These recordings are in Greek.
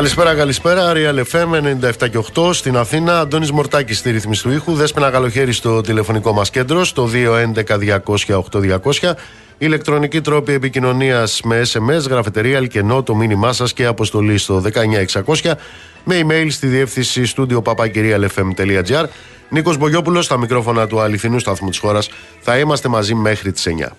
Καλησπέρα, καλησπέρα. Real FM 97 και 8 στην Αθήνα. Αντώνης Μορτάκης στη ρύθμιση του ήχου. Δέσπαινα καλοχέρι στο τηλεφωνικό μας κέντρο στο 211-200-8200. Ηλεκτρονική τρόπη επικοινωνίας με SMS, γραφετερία, αλκενό, το μήνυμά σας και αποστολή στο 19600 με email στη διεύθυνση στούντιο papakirialfm.gr. Νίκος Μπογιόπουλος στα μικρόφωνα του αληθινού σταθμού της χώρας. Θα είμαστε μαζί μέχρι τις 9.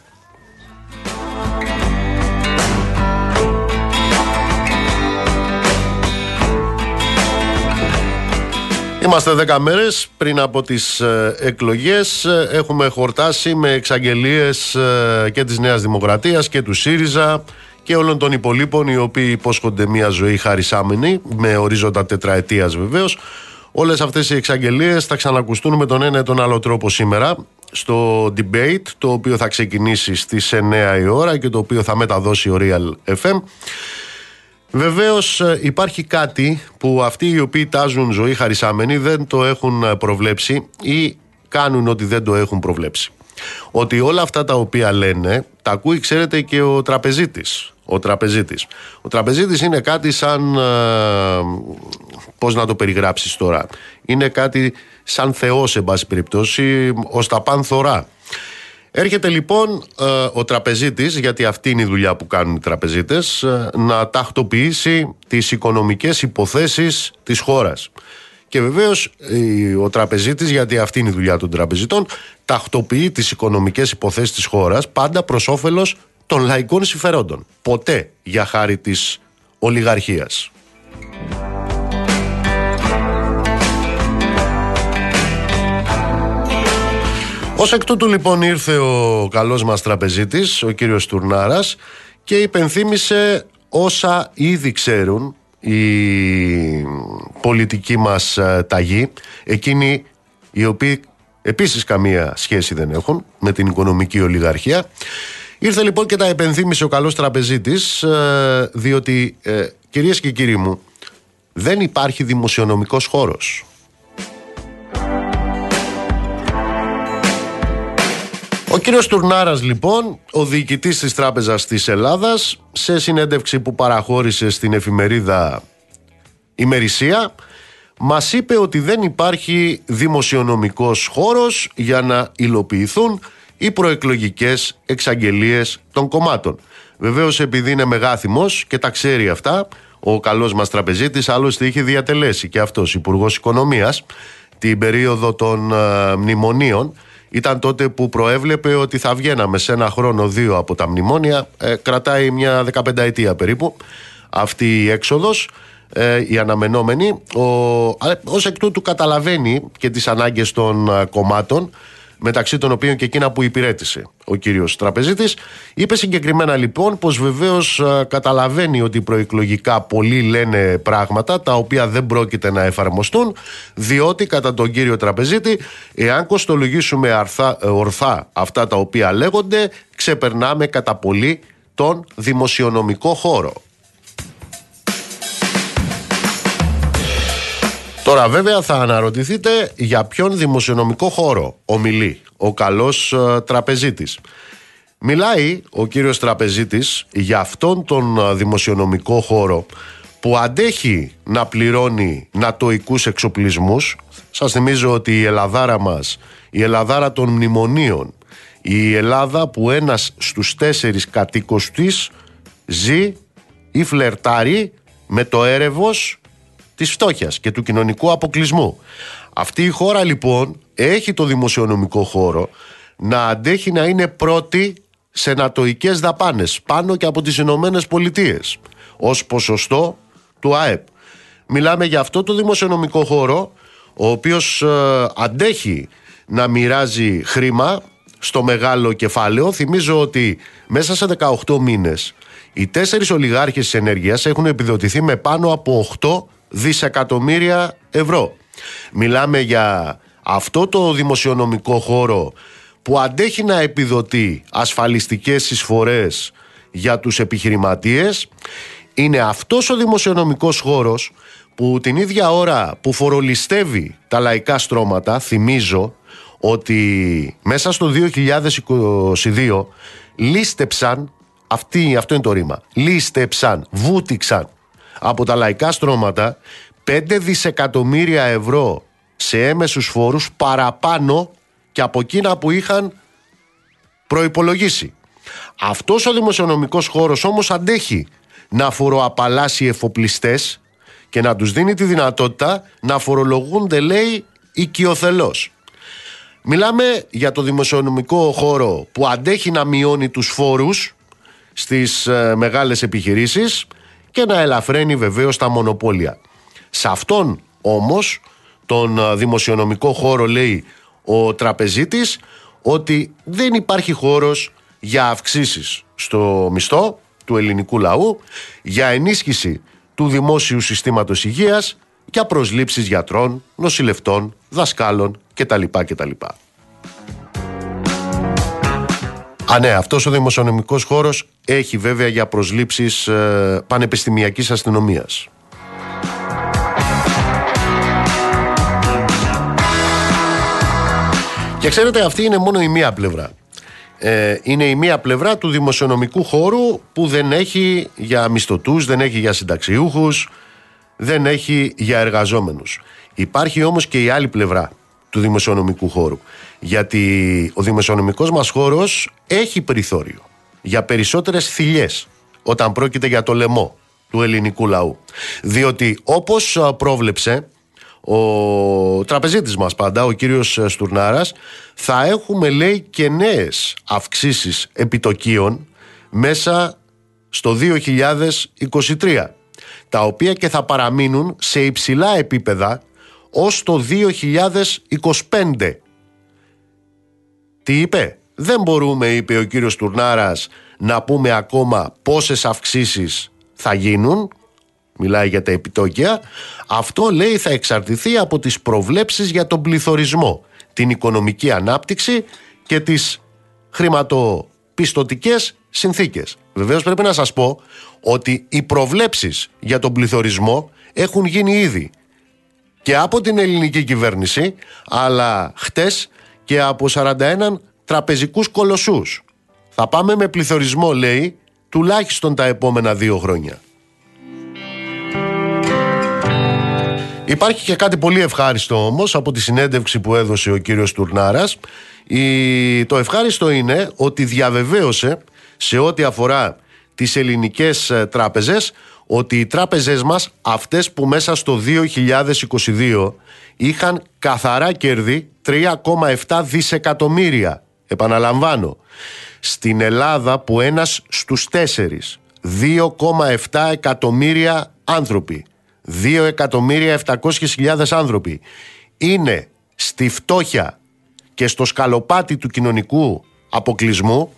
Είμαστε 10 μέρες πριν από τις ε, εκλογές. Έχουμε χορτάσει με εξαγγελίες ε, και της Νέας Δημοκρατίας και του ΣΥΡΙΖΑ και όλων των υπολείπων οι οποίοι υπόσχονται μια ζωή χαρισάμενη με ορίζοντα τετραετίας βεβαίως. Όλες αυτές οι εξαγγελίες θα ξανακουστούν με τον ένα ή τον άλλο τρόπο σήμερα στο debate το οποίο θα ξεκινήσει στις 9 η ώρα και το οποίο θα μεταδώσει ο Real FM Βεβαίως ε, υπάρχει κάτι που αυτοί οι οποίοι τάζουν ζωή χαρισάμενοι δεν το έχουν ε, προβλέψει ή κάνουν ότι δεν το έχουν προβλέψει. Ότι όλα αυτά τα οποία λένε τα ακούει ξέρετε και ο τραπεζίτης. Ο τραπεζίτης. Ο τραπεζίτης είναι κάτι σαν... Ε, πώς να το περιγράψεις τώρα. Είναι κάτι σαν θεός σε πάση περιπτώσει, ως τα πανθορά. Έρχεται λοιπόν ε, ο τραπεζίτης, γιατί αυτή είναι η δουλειά που κάνουν οι τραπεζίτες, ε, να τακτοποιήσει τις οικονομικές υποθέσεις της χώρας. Και βεβαίως ο τραπεζίτης, γιατί αυτή είναι η δουλειά των τραπεζιτών, τακτοποιεί τις οικονομικές υποθέσεις της χώρας πάντα προς όφελος των λαϊκών συμφερόντων. Ποτέ για χάρη της ολιγαρχίας. Ω εκ τούτου λοιπόν ήρθε ο καλός μας τραπεζίτης, ο κύριος Τουρνάρας και υπενθύμησε όσα ήδη ξέρουν οι πολιτικοί μας ε, ταγοί, εκείνοι οι οποίοι επίσης καμία σχέση δεν έχουν με την οικονομική ολιγαρχία. Ήρθε λοιπόν και τα επενθύμησε ο καλός τραπεζίτης, ε, διότι ε, κυρίες και κύριοι μου, δεν υπάρχει δημοσιονομικός χώρος. Ο κύριος Τουρνάρας λοιπόν, ο διοικητής της Τράπεζας της Ελλάδας, σε συνέντευξη που παραχώρησε στην εφημερίδα Ημερησία, μας είπε ότι δεν υπάρχει δημοσιονομικός χώρος για να υλοποιηθούν οι προεκλογικές εξαγγελίες των κομμάτων. Βεβαίως επειδή είναι μεγάθυμος και τα ξέρει αυτά, ο καλός μας τραπεζίτης άλλωστε είχε διατελέσει και αυτός υπουργός Οικονομίας την περίοδο των ε, μνημονίων ήταν τότε που προέβλεπε ότι θα βγαίναμε σε ένα χρόνο δύο από τα μνημόνια. Ε, κρατάει μια 15 ετία περίπου αυτή η έξοδος ε, η αναμενόμενη. Ο, ως εκ τούτου καταλαβαίνει και τις ανάγκες των ε, κομμάτων μεταξύ των οποίων και εκείνα που υπηρέτησε ο κύριος Τραπεζίτης. Είπε συγκεκριμένα λοιπόν πως βεβαίως ε, καταλαβαίνει ότι προεκλογικά πολλοί λένε πράγματα τα οποία δεν πρόκειται να εφαρμοστούν διότι κατά τον κύριο Τραπεζίτη εάν κοστολογήσουμε αρθά, ε, ορθά αυτά τα οποία λέγονται ξεπερνάμε κατά πολύ τον δημοσιονομικό χώρο. Τώρα βέβαια θα αναρωτηθείτε για ποιον δημοσιονομικό χώρο ομιλεί ο καλός ε, τραπεζίτης. Μιλάει ο κύριος τραπεζίτης για αυτόν τον ε, δημοσιονομικό χώρο που αντέχει να πληρώνει νατοικούς εξοπλισμούς. Σας θυμίζω ότι η Ελλαδάρα μας, η Ελλαδάρα των μνημονίων, η Ελλάδα που ένας στους τέσσερις κατοίκους της ζει ή φλερτάρει με το έρευος της φτώχειας και του κοινωνικού αποκλεισμού. Αυτή η χώρα λοιπόν έχει το δημοσιονομικό χώρο να αντέχει να είναι πρώτη σε νατοικές δαπάνες πάνω και από τις Ηνωμένες Πολιτείες ως ποσοστό του ΑΕΠ. Μιλάμε για αυτό το δημοσιονομικό χώρο ο οποίος ε, αντέχει να μοιράζει χρήμα στο μεγάλο κεφάλαιο. Θυμίζω ότι μέσα σε 18 μήνες οι τέσσερις ολιγάρχες της ενέργειας έχουν επιδοτηθεί με πάνω από 8 δισεκατομμύρια ευρώ. Μιλάμε για αυτό το δημοσιονομικό χώρο που αντέχει να επιδοτεί ασφαλιστικές εισφορές για τους επιχειρηματίες είναι αυτός ο δημοσιονομικός χώρος που την ίδια ώρα που φορολιστεύει τα λαϊκά στρώματα θυμίζω ότι μέσα στο 2022 λίστεψαν αυτή, αυτό είναι το ρήμα λίστεψαν, βούτυξαν από τα λαϊκά στρώματα 5 δισεκατομμύρια ευρώ σε έμεσους φόρους παραπάνω και από εκείνα που είχαν προϋπολογίσει. Αυτός ο δημοσιονομικός χώρος όμως αντέχει να φοροαπαλλάσει εφοπλιστές και να τους δίνει τη δυνατότητα να φορολογούνται λέει οικειοθελώς. Μιλάμε για το δημοσιονομικό χώρο που αντέχει να μειώνει τους φόρους στις ε, μεγάλες επιχειρήσεις και να ελαφραίνει βεβαίως τα μονοπόλια. Σε αυτόν όμως τον ε, δημοσιονομικό χώρο λέει ο τραπεζίτης ότι δεν υπάρχει χώρος για αυξήσεις στο μισθό του ελληνικού λαού, για ενίσχυση του δημόσιου συστήματος υγείας, για προσλήψεις γιατρών, νοσηλευτών, δασκάλων κτλ. κτλ. Α, ναι, αυτός ο δημοσιονομικός χώρος έχει βέβαια για προσλήψεις ε, πανεπιστημιακής αστυνομίας. Και ξέρετε αυτή είναι μόνο η μία πλευρά. Ε, είναι η μία πλευρά του δημοσιονομικού χώρου που δεν έχει για μισθωτούς, δεν έχει για συνταξιούχους, δεν έχει για εργαζόμενους. Υπάρχει όμως και η άλλη πλευρά του δημοσιονομικού χώρου. Γιατί ο δημοσιονομικός μας χώρος έχει περιθώριο για περισσότερες θηλιές όταν πρόκειται για το λαιμό του ελληνικού λαού. Διότι όπως πρόβλεψε ο τραπεζίτης μας πάντα, ο κύριος Στουρνάρας, θα έχουμε λέει και νέες αυξήσεις επιτοκίων μέσα στο 2023 τα οποία και θα παραμείνουν σε υψηλά επίπεδα ως το 2025. Τι είπε; Δεν μπορούμε, είπε ο κύριος Τουρνάρας, να πούμε ακόμα πόσες αυξήσεις θα γίνουν μιλάει για τα επιτόκια, αυτό λέει θα εξαρτηθεί από τις προβλέψεις για τον πληθωρισμό, την οικονομική ανάπτυξη και τις χρηματοπιστωτικές συνθήκες. Βεβαίως πρέπει να σας πω ότι οι προβλέψεις για τον πληθωρισμό έχουν γίνει ήδη και από την ελληνική κυβέρνηση, αλλά χτες και από 41 τραπεζικούς κολοσσούς. Θα πάμε με πληθωρισμό, λέει, τουλάχιστον τα επόμενα δύο χρόνια. Υπάρχει και κάτι πολύ ευχάριστο όμως από τη συνέντευξη που έδωσε ο κύριος Τουρνάρας. Η... Το ευχάριστο είναι ότι διαβεβαίωσε σε ό,τι αφορά τις ελληνικές ε, τράπεζες ότι οι τράπεζες μας αυτές που μέσα στο 2022 είχαν καθαρά κέρδη 3,7 δισεκατομμύρια. Επαναλαμβάνω, στην Ελλάδα που ένας στους τέσσερις 2,7 εκατομμύρια άνθρωποι 2.700.000 άνθρωποι είναι στη φτώχεια και στο σκαλοπάτι του κοινωνικού αποκλεισμού,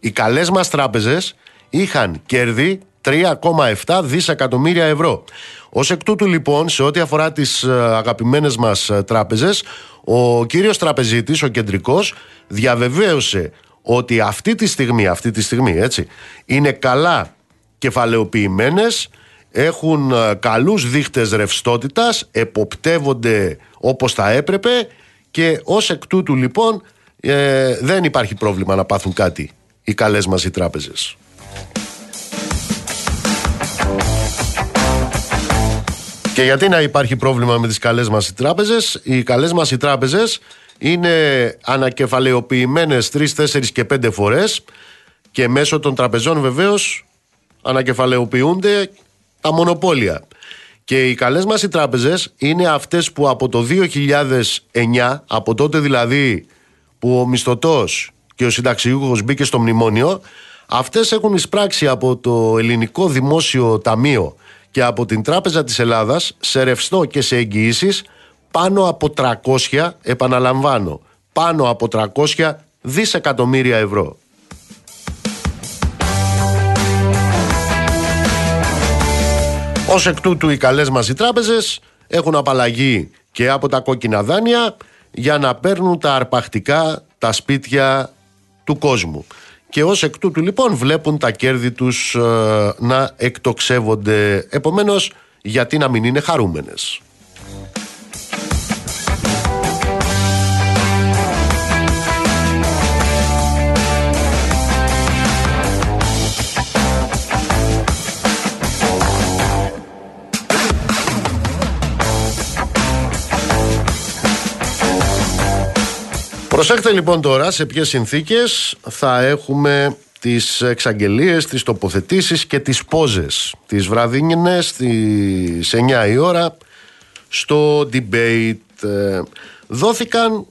οι καλές μας τράπεζες είχαν κέρδη 3,7 δισεκατομμύρια ευρώ. Ως εκ τούτου λοιπόν, σε ό,τι αφορά τις ε, αγαπημένες μας ε, τράπεζες, ο κύριος τραπεζίτης, ο κεντρικός, διαβεβαίωσε ότι αυτή τη στιγμή, αυτή τη στιγμή έτσι, είναι καλά κεφαλαιοποιημένες, έχουν ε, καλούς δείχτες ρευστότητας, εποπτεύονται όπως θα έπρεπε και ως εκ τούτου λοιπόν ε, δεν υπάρχει πρόβλημα να πάθουν κάτι οι καλές μας οι τράπεζες. Και γιατί να υπάρχει πρόβλημα με τις καλές μας οι τράπεζες, οι καλές μας οι τράπεζες είναι ανακεφαλαιοποιημένες 3, 4 και 5 φορές και μέσω των τραπεζών βεβαίως ανακεφαλαιοποιούνται τα μονοπόλια. Και οι καλές μας οι τράπεζες είναι αυτές που από το 2009, από τότε δηλαδή που ο μισθωτός και ο συνταξιούχος μπήκε στο μνημόνιο, αυτές έχουν εισπράξει από το Ελληνικό Δημόσιο Ταμείο και από την Τράπεζα της Ελλάδας σε ρευστό και σε εγγυήσεις πάνω από 300, επαναλαμβάνω, πάνω από 300 δισεκατομμύρια ευρώ. Ως εκ τούτου οι καλές μας οι τράπεζες έχουν απαλλαγή και από τα κόκκινα δάνεια για να παίρνουν τα αρπακτικά τα σπίτια του κόσμου. Και ως εκ τούτου λοιπόν βλέπουν τα κέρδη τους ε, να εκτοξεύονται. Επομένως γιατί να μην είναι χαρούμενες; Προσέξτε λοιπόν τώρα σε ποιες συνθήκες θα έχουμε τις εξαγγελίες, τις τοποθετήσεις και τις πόζες τις βραδίνες στις 9 η ώρα στο debate ε, δόθηκαν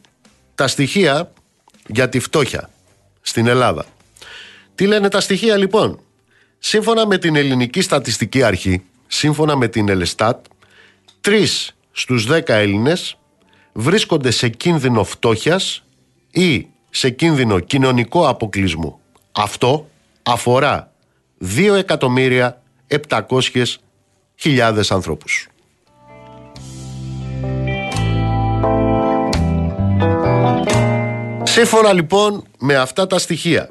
τα στοιχεία για τη φτώχεια στην Ελλάδα. Τι λένε τα στοιχεία λοιπόν; Σύμφωνα με την Ελληνική Στατιστική Αρχή, σύμφωνα με την Ελεστάτ, τρεις στους δέκα Έλληνες βρίσκονται σε κίνδυνο φτώχειας ή σε κίνδυνο κοινωνικό αποκλεισμού. Αυτό αφορά 2.700.000 ανθρώπους. Σύμφωνα λοιπόν με αυτά τα στοιχεία,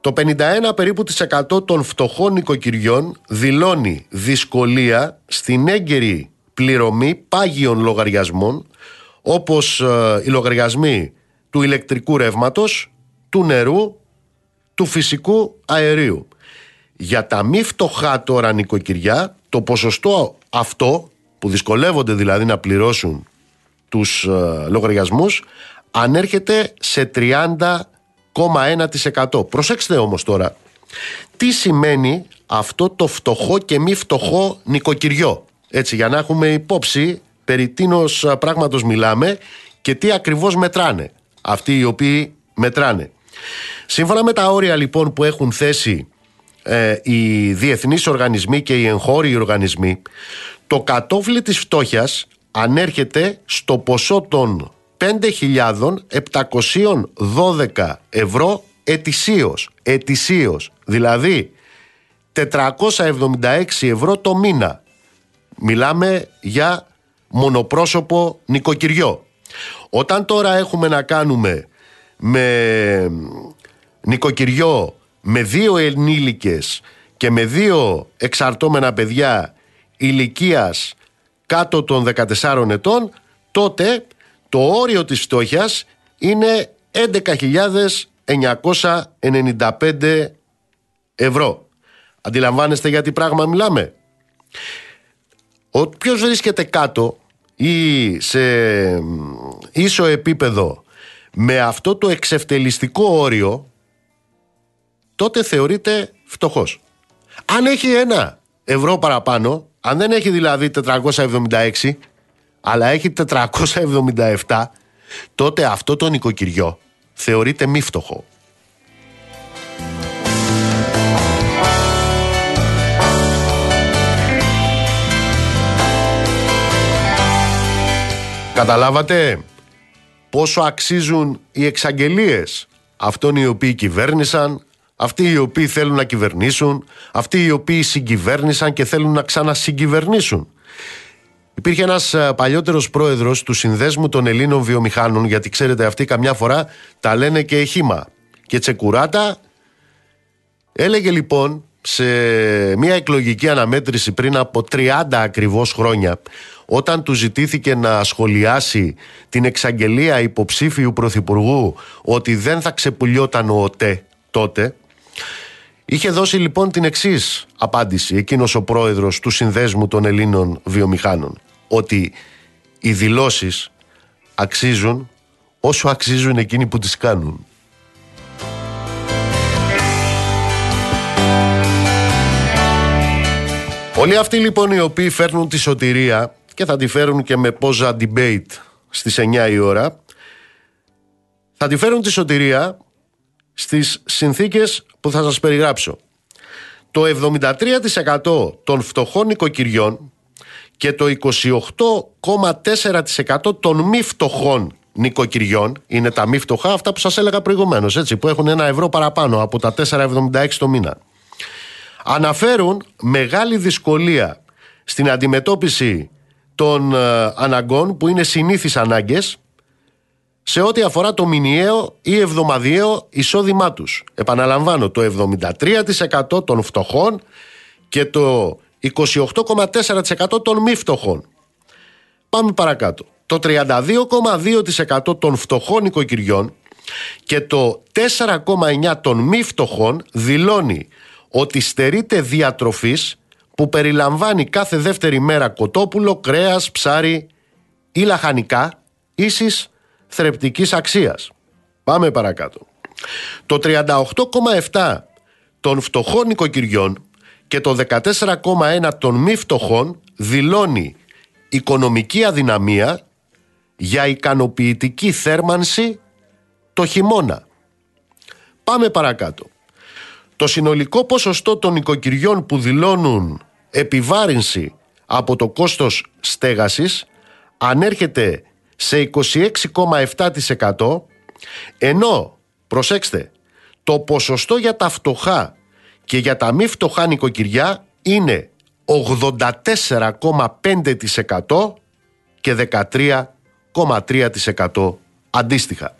το 51 περίπου της 100 των φτωχών οικοκυριών δηλώνει δυσκολία στην έγκαιρη πληρωμή πάγιων λογαριασμών όπως ε, οι λογαριασμοί του ηλεκτρικού ρεύματος, του νερού, του φυσικού αερίου. Για τα μη φτωχά τώρα νοικοκυριά, το ποσοστό αυτό που δυσκολεύονται δηλαδή να πληρώσουν τους ε, λογαριασμούς ανέρχεται σε 30,1%. Προσέξτε όμως τώρα, τι σημαίνει αυτό το φτωχό και μη φτωχό νοικοκυριό; Έτσι, για να έχουμε υπόψη περί τίνος ε, πράγματος μιλάμε και τι ακριβώς μετράνε αυτοί οι οποίοι μετράνε. Σύμφωνα με τα όρια λοιπόν που έχουν θέσει ε, οι διεθνείς οργανισμοί και οι εγχώριοι οργανισμοί, το κατόφλι της φτώχειας ανέρχεται στο ποσό των 5.712 ευρώ ετησίως. Ετησίως. Δηλαδή 476 ευρώ το μήνα. Μιλάμε για μονοπρόσωπο νοικοκυριό. Όταν τώρα έχουμε να κάνουμε με νοικοκυριό με δύο ενήλικες και με δύο εξαρτώμενα παιδιά ηλικίας κάτω των 14 ετών, τότε το όριο της φτώχειας είναι 11.995 ευρώ. Αντιλαμβάνεστε για τι πράγμα μιλάμε; Όποιος βρίσκεται κάτω ή σε ίσο επίπεδο με αυτό το εξευτελιστικό όριο τότε θεωρείται φτωχός. Αν έχει ένα ευρώ παραπάνω, αν δεν έχει δηλαδή 476 αλλά έχει 477 τότε αυτό το νοικοκυριό θεωρείται μη φτωχό. Καταλάβατε πόσο αξίζουν οι εξαγγελίες; Αυτών οι οποίοι κυβέρνησαν, αυτοί οι οποίοι θέλουν να κυβερνήσουν, αυτοί οι οποίοι συγκυβέρνησαν και θέλουν να ξανασυγκυβερνήσουν. Υπήρχε ένας ε, παλιότερος πρόεδρος του Συνδέσμου των Ελλήνων Βιομηχάνων, γιατί ξέρετε αυτοί καμιά φορά τα λένε και εχήμα και τσεκουράτα. Έλεγε λοιπόν σε μια εκλογική αναμέτρηση πριν από 30 ακριβώς χρόνια όταν του ζητήθηκε να σχολιάσει την εξαγγελία υποψήφιου πρωθυπουργού ότι δεν θα ξεπουλιόταν ο ΟΤΕ τότε είχε δώσει λοιπόν την εξής απάντηση εκείνος ο πρόεδρος του Συνδέσμου των Ελλήνων Βιομηχάνων ότι οι δηλώσεις αξίζουν όσο αξίζουν εκείνοι που τις κάνουν. Όλοι αυτοί λοιπόν οι οποίοι φέρνουν τη σωτηρία και θα τη φέρουν και με πόζα debate στις 9 η ώρα θα τη φέρουν τη σωτηρία στις συνθήκες που θα σας περιγράψω. Το 73% των φτωχών οικοκυριών και το 28,4% των μη φτωχών νοικοκυριών, είναι τα μη φτωχά αυτά που σας έλεγα προηγουμένως, έτσι, που έχουν ένα ευρώ παραπάνω από τα 4,76 το μήνα. Αναφέρουν μεγάλη δυσκολία στην αντιμετώπιση των ε, αναγκών που είναι συνήθεις ανάγκες σε ό,τι αφορά το μηνιαίο ή εβδομαδιαίο εισόδημά τους. Επαναλαμβάνω, το 73% των φτωχών και το 28,4% των μη φτωχών. Πάμε παρακάτω. Το 32,2% των φτωχών οικοκυριών και το 4,9% των μη φτωχών δηλώνει ότι στερείται διατροφής που περιλαμβάνει κάθε δεύτερη μέρα κοτόπουλο, κρέας, ψάρι ή λαχανικά ίσης θρεπτικής αξίας. Πάμε παρακάτω. Το 38,7 των φτωχών οικοκυριών και το 14,1 των μη φτωχών δηλώνει οικονομική αδυναμία για ικανοποιητική θέρμανση το χειμώνα. Πάμε παρακάτω. Το συνολικό ποσοστό των οικοκυριών που δηλώνουν επιβάρυνση από το κόστος στέγασης ανέρχεται σε 26,7% ενώ, προσέξτε, το ποσοστό για τα φτωχά και για τα μη φτωχά νοικοκυριά είναι 84,5% και 13,3% αντίστοιχα.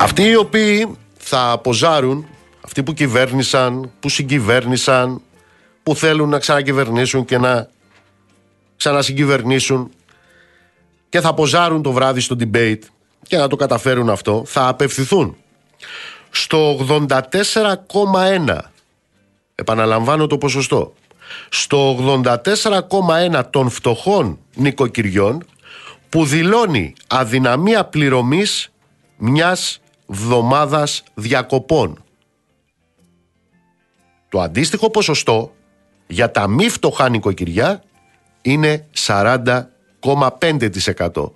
Αυτοί οι οποίοι θα αποζάρουν, αυτοί που κυβέρνησαν, που συγκυβέρνησαν, που θέλουν να ξανακυβερνήσουν και να ξανασυγκυβερνήσουν και θα αποζάρουν το βράδυ στο debate και να το καταφέρουν αυτό, θα απευθυνθούν στο 84,1 επαναλαμβάνω το ποσοστό. Στο 84,1 των φτωχών νοικοκυριών που δηλώνει αδυναμία πληρωμής μιας βδομάδας διακοπών. Το αντίστοιχο ποσοστό για τα μη φτωχά νοικοκυριά είναι 40,5%.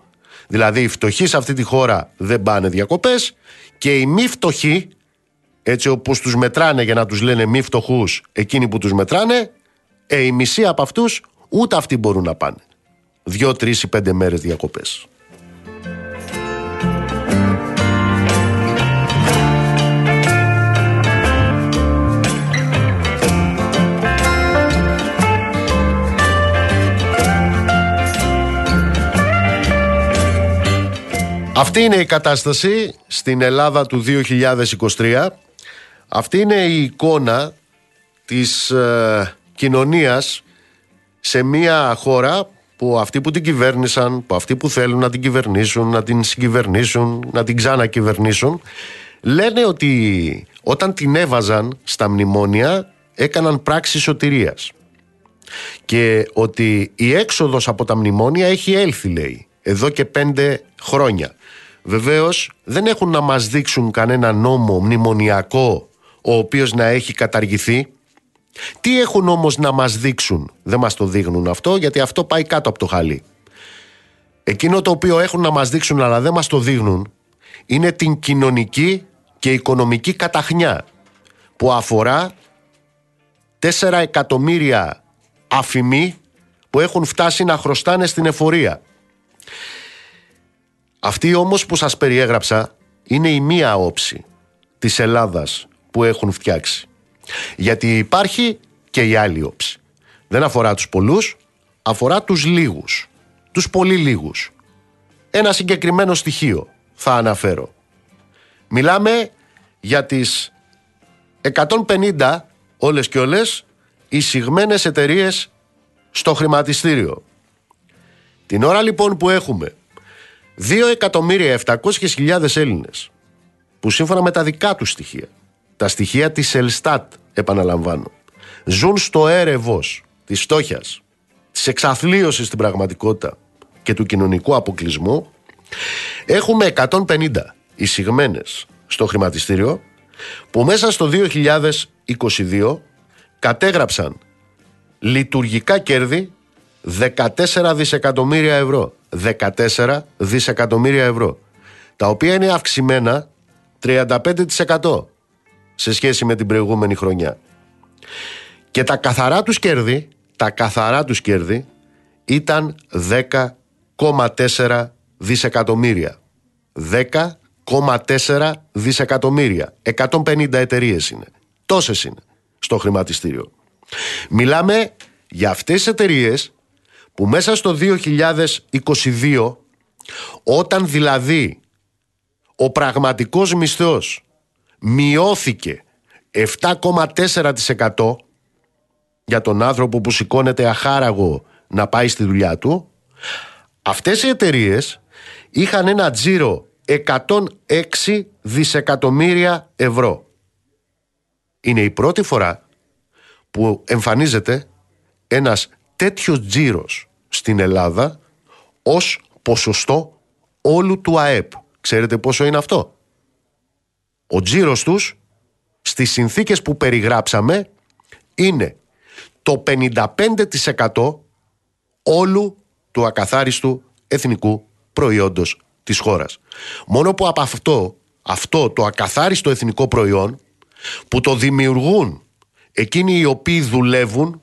Δηλαδή οι φτωχοί σε αυτή τη χώρα δεν πάνε διακοπές και οι μη φτωχοί, έτσι όπως τους μετράνε για να τους λένε μη φτωχούς εκείνοι που τους μετράνε, ε, η μισή από αυτούς ούτε αυτοί μπορούν να πάνε. Δυο, τρεις ή πέντε μέρες διακοπές. Αυτή είναι η κατάσταση στην Ελλάδα του 2023. Αυτή είναι η εικόνα της ε, κοινωνίας σε μια χώρα που αυτοί που την κυβέρνησαν, που αυτοί που θέλουν να την κυβερνήσουν, να την συγκυβερνήσουν, να την ξανακυβερνήσουν, λένε ότι όταν την έβαζαν στα μνημόνια έκαναν πράξη σωτηρίας. Και ότι η έξοδος από τα μνημόνια έχει έλθει λέει, εδώ και πέντε χρόνια. Βεβαίως δεν έχουν να μας δείξουν κανένα νόμο μνημονιακό ο οποίος να έχει καταργηθεί. Τι έχουν όμως να μας δείξουν, δεν μας το δείχνουν αυτό, γιατί αυτό πάει κάτω από το χαλί. Εκείνο το οποίο έχουν να μας δείξουν αλλά δεν μας το δείχνουν είναι την κοινωνική και οικονομική καταχνιά που αφορά 4 εκατομμύρια αφημοί που έχουν φτάσει να χρωστάνε στην εφορία. Αυτή όμως που σας περιέγραψα είναι η μία όψη της Ελλάδας που έχουν φτιάξει. Γιατί υπάρχει και η άλλη όψη. Δεν αφορά τους πολλούς, αφορά τους λίγους. Τους πολύ λίγους. Ένα συγκεκριμένο στοιχείο θα αναφέρω. Μιλάμε για τις 150 όλες και όλες εισηγμένες εταιρείες στο χρηματιστήριο. Την ώρα λοιπόν που έχουμε 2.700.000 Έλληνες που σύμφωνα με τα δικά τους στοιχεία, τα στοιχεία της Ελστάτ επαναλαμβάνω, ζουν στο έρευος της στόχιας, της εξαθλίωσης στην πραγματικότητα και του κοινωνικού αποκλεισμού, έχουμε 150 εισηγμένες στο χρηματιστήριο που μέσα στο 2022 κατέγραψαν λειτουργικά κέρδη 14 δισεκατομμύρια ευρώ. 14 δισεκατομμύρια ευρώ. Τα οποία είναι αυξημένα 35% σε σχέση με την προηγούμενη χρονιά. Και τα καθαρά τους κέρδη, τα καθαρά τους κέρδη ήταν 10,4 δισεκατομμύρια. 10,4 δισεκατομμύρια. 150 εταιρείες είναι. Τόσες είναι στο χρηματιστήριο. Μιλάμε για αυτές τις εταιρείες που μέσα στο 2022 όταν δηλαδή ο πραγματικός μισθός μειώθηκε 7,4% για τον άνθρωπο που σηκώνεται αχάραγο να πάει στη δουλειά του αυτές οι εταιρείες είχαν ένα τζίρο 106 δισεκατομμύρια ευρώ. Είναι η πρώτη φορά που εμφανίζεται ένας τέτοιος τζίρος στην Ελλάδα ως ποσοστό όλου του ΑΕΠ. Ξέρετε πόσο είναι αυτό; Ο τζίρος τους στις συνθήκες που περιγράψαμε είναι το 55% όλου του ακαθάριστου εθνικού προϊόντος της χώρας. Μόνο που από αυτό, αυτό το ακαθάριστο εθνικό προϊόν που το δημιουργούν εκείνοι οι οποίοι δουλεύουν,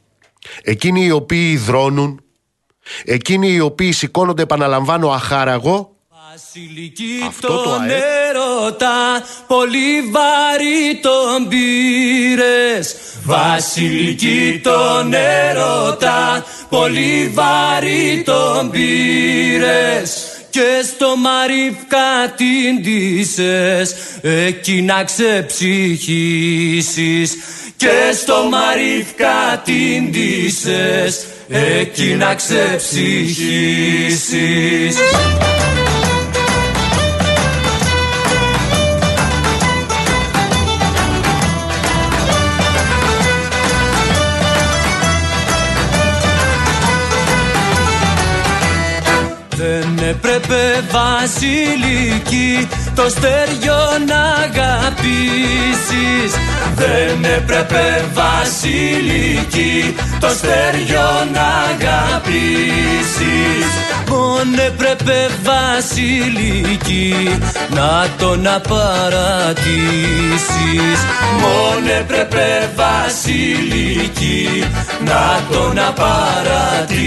εκείνοι οι οποίοι δρώνουν, εκείνοι οι οποίοι σηκώνονται επαναλαμβάνω αχάραγο Βασιλική Αυτό τον έρωτα, πολύ βαρύ τον πήρες. Βασιλική τον έρωτα, πολύ βαρύ τον πήρες και στο Μαρίφκα την τύσες εκεί να ξεψυχήσεις. Και στο Μαρίφκα την τύσες εκεί να ξεψυχήσεις έπρεπε βασιλική το στέριο να αγαπήσεις. Δεν έπρεπε βασιλική το στέριο να αγαπήσεις. Μόνο έπρεπε βασιλική να τον απαρατήσεις Μόνο έπρεπε βασιλική να τον απαρατήσεις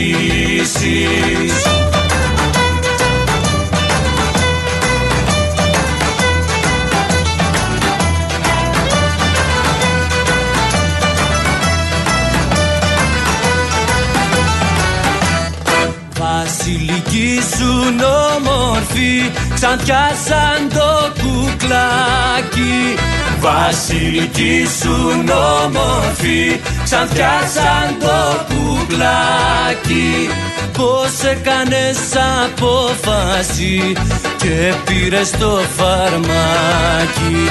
Βασιλική σου όμορφη Ξανθιά σαν το κουκλάκι. Βασιλική σου όμορφη Ξανθιά σαν το κουκλάκι. Πώς έκανες απόφαση και πήρες το φαρμάκι.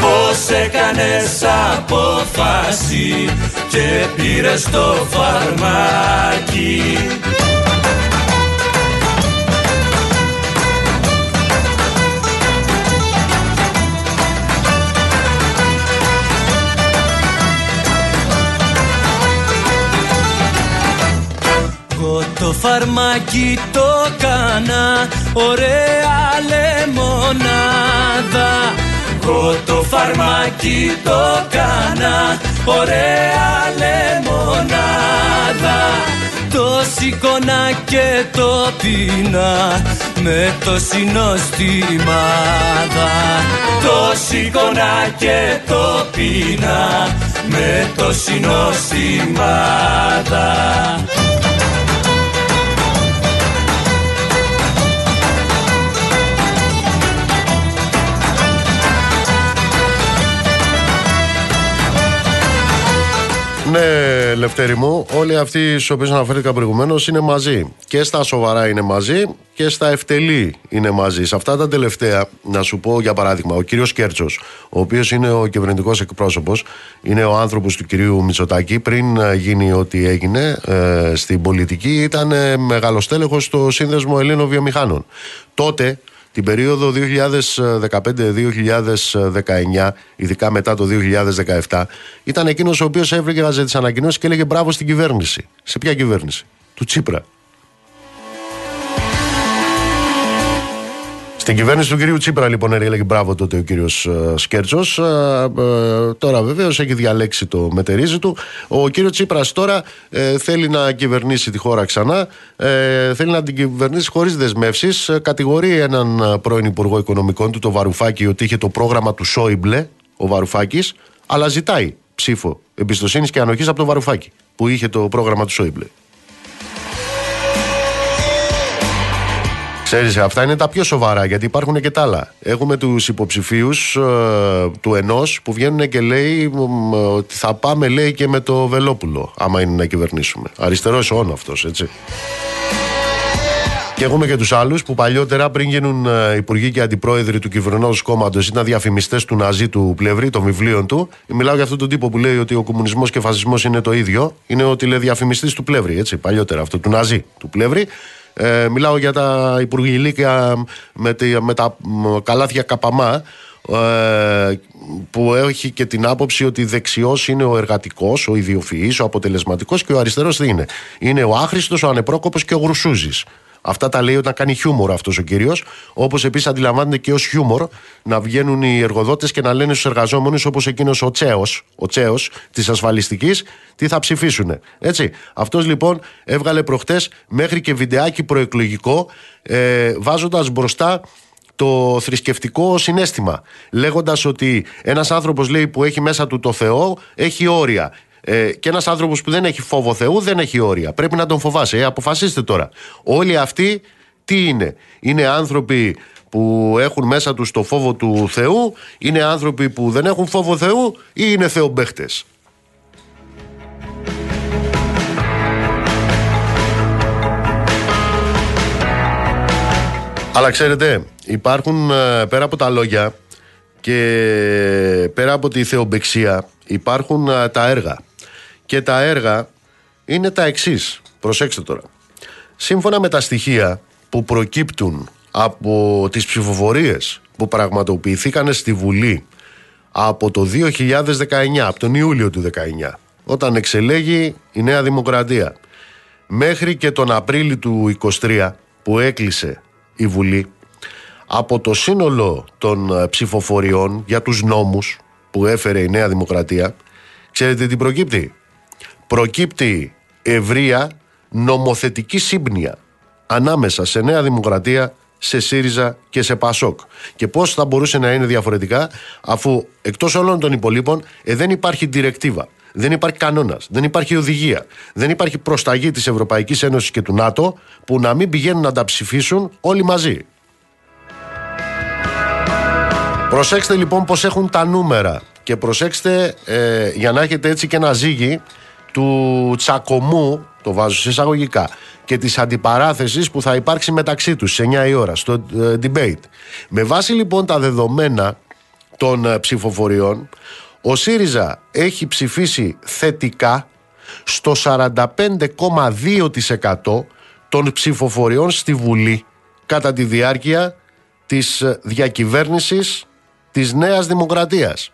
Πώς έκανες απόφαση και πήρες το φαρμάκι Το φαρμάκι το κάνα ωραία λεμονάδα. Εγώ το φαρμάκι το κάνα ωραία λεμονάδα. Το σηκώνα και το πίνα με το συνοστημάδα Το σηκώνα και το πίνα με το συνοστημάδα Ναι, Λευτέρη μου, όλοι αυτοί στου οποίου αναφέρθηκα προηγουμένως είναι μαζί. Και στα σοβαρά είναι μαζί και στα ευτελή είναι μαζί. Σε αυτά τα τελευταία, να σου πω για παράδειγμα, ο κύριος Κέρτσος, ο οποίος είναι ο κυβερνητικός εκπρόσωπος, είναι ο άνθρωπος του κυρίου Μητσοτάκη. Πριν γίνει ό,τι έγινε ε, στην πολιτική, ήταν ε, μεγαλοστέλεχο στο Σύνδεσμο Ελλήνων Βιομηχάνων. Τότε την περίοδο 2015-2019, ειδικά μετά το 2017, ήταν εκείνος ο οποίος έβρεγε τι ανακοινώσεις και έλεγε μπράβο στην κυβέρνηση. Σε ποια κυβέρνηση, του Τσίπρα. Στην κυβέρνηση του κυρίου Τσίπρα, λοιπόν, έλεγε μπράβο τότε ο κύριος ε, Σκέρτσος. Ε, ε, τώρα, βεβαίως, έχει διαλέξει το μετερίζει του. Ο κύριος Τσίπρας τώρα θέλει να κυβερνήσει τη χώρα ξανά. θέλει να την κυβερνήσει χωρίς δεσμεύσεις. κατηγορεί έναν πρώην Υπουργό Οικονομικών του, το Βαρουφάκη, ότι είχε το πρόγραμμα του Σόιμπλε, ο Βαρουφάκης, αλλά ζητάει ψήφο εμπιστοσύνης και ανοχής από το Βαρουφάκη, που είχε το πρόγραμμα του Σόιμπλε. Ξέρεις, αυτά είναι τα πιο σοβαρά γιατί υπάρχουν και τα άλλα. Έχουμε τους υποψηφίους ε, του ενός που βγαίνουν και λέει ότι θα πάμε λέει και με το Βελόπουλο άμα είναι να κυβερνήσουμε. Αριστερός όνο αυτός, έτσι. Και έχουμε και τους άλλους που παλιότερα πριν γίνουν ε, υπουργοί και αντιπρόεδροι του κυβερνώντο κόμματος ήταν διαφημιστές του Ναζί του πλευρή, των βιβλίων του. Μιλάω για αυτόν τον τύπο που λέει ότι ο κομμουνισμός και ο φασισμός είναι το ίδιο. Είναι ο τηλεδιαφημιστή του πλεύρη, έτσι, παλιότερα αυτό, του Ναζί του πλεύρη. Ε, μιλάω για τα υπουργηλίκια με, με τα καλάθια καπαμά ε, που έχει και την άποψη ότι δεξιός είναι ο εργατικός, ο ιδιοφυής, ο αποτελεσματικός και ο αριστερός δεν είναι. Είναι ο άχρηστος, ο ανεπρόκοπος και ο γρουσούζης. Αυτά τα λέει όταν κάνει χιούμορ αυτός ο κύριος. Όπως επίσης αντιλαμβάνεται και ως χιούμορ να βγαίνουν οι εργοδότες και να λένε στους εργαζόμενους όπως εκείνος ο Τσέος, ο Τσέος της ασφαλιστικής, τι θα ψηφίσουν. Έτσι. Αυτός λοιπόν έβγαλε προχτές μέχρι και βιντεάκι προεκλογικό, ε, βάζοντας μπροστά το θρησκευτικό συνέστημα. Λέγοντας ότι ένας άνθρωπος λέει που έχει μέσα του το Θεό έχει όρια. Ε, και ένας άνθρωπος που δεν έχει φόβο Θεού δεν έχει όρια. Πρέπει να τον φοβάσαι. Ε, αποφασίστε τώρα. Όλοι αυτοί τι είναι; Είναι άνθρωποι που έχουν μέσα τους το φόβο του Θεού, είναι άνθρωποι που δεν έχουν φόβο Θεού ή είναι θεομπαίχτες; Αλλά ξέρετε, υπάρχουν ε, πέρα από τα λόγια και πέρα από τη θεομπεξία υπάρχουν ε, τα έργα. Και τα έργα είναι τα εξής. Προσέξτε τώρα. Σύμφωνα με τα στοιχεία που προκύπτουν από τις ψηφοφορίες που πραγματοποιηθήκαν στη Βουλή από το 2019, από τον Ιούλιο του 2019, όταν εξελέγει η Νέα Δημοκρατία, μέχρι και τον Απρίλιο του 23 που έκλεισε η Βουλή, από το σύνολο των ε, ψηφοφοριών για τους νόμους που έφερε η Νέα Δημοκρατία, ξέρετε τι προκύπτει; Προκύπτει ευρεία νομοθετική σύμπνοια ανάμεσα σε Νέα Δημοκρατία, σε ΣΥΡΙΖΑ και σε ΠΑΣΟΚ. Και πώς θα μπορούσε να είναι διαφορετικά, αφού εκτός όλων των υπολείπων ε, δεν υπάρχει διρεκτίβα. Δεν υπάρχει κανόνας, δεν υπάρχει οδηγία, δεν υπάρχει προσταγή της Ευρωπαϊκής Ένωσης και του ΝΑΤΟ που να μην πηγαίνουν να τα ψηφίσουν όλοι μαζί. Προσέξτε λοιπόν πως έχουν τα νούμερα και προσέξτε ε, για να έχετε έτσι και ένα ζύγι του τσακωμού, το βάζω σε εισαγωγικά, και της αντιπαράθεσης που θα υπάρξει μεταξύ τους σε 9 η ώρα στο ε, debate. Με βάση λοιπόν τα δεδομένα των ε, ψηφοφοριών, ο ΣΥΡΙΖΑ έχει ψηφίσει θετικά στο 45,2% των ψηφοφοριών στη Βουλή κατά τη διάρκεια της διακυβέρνησης της Νέας Δημοκρατίας.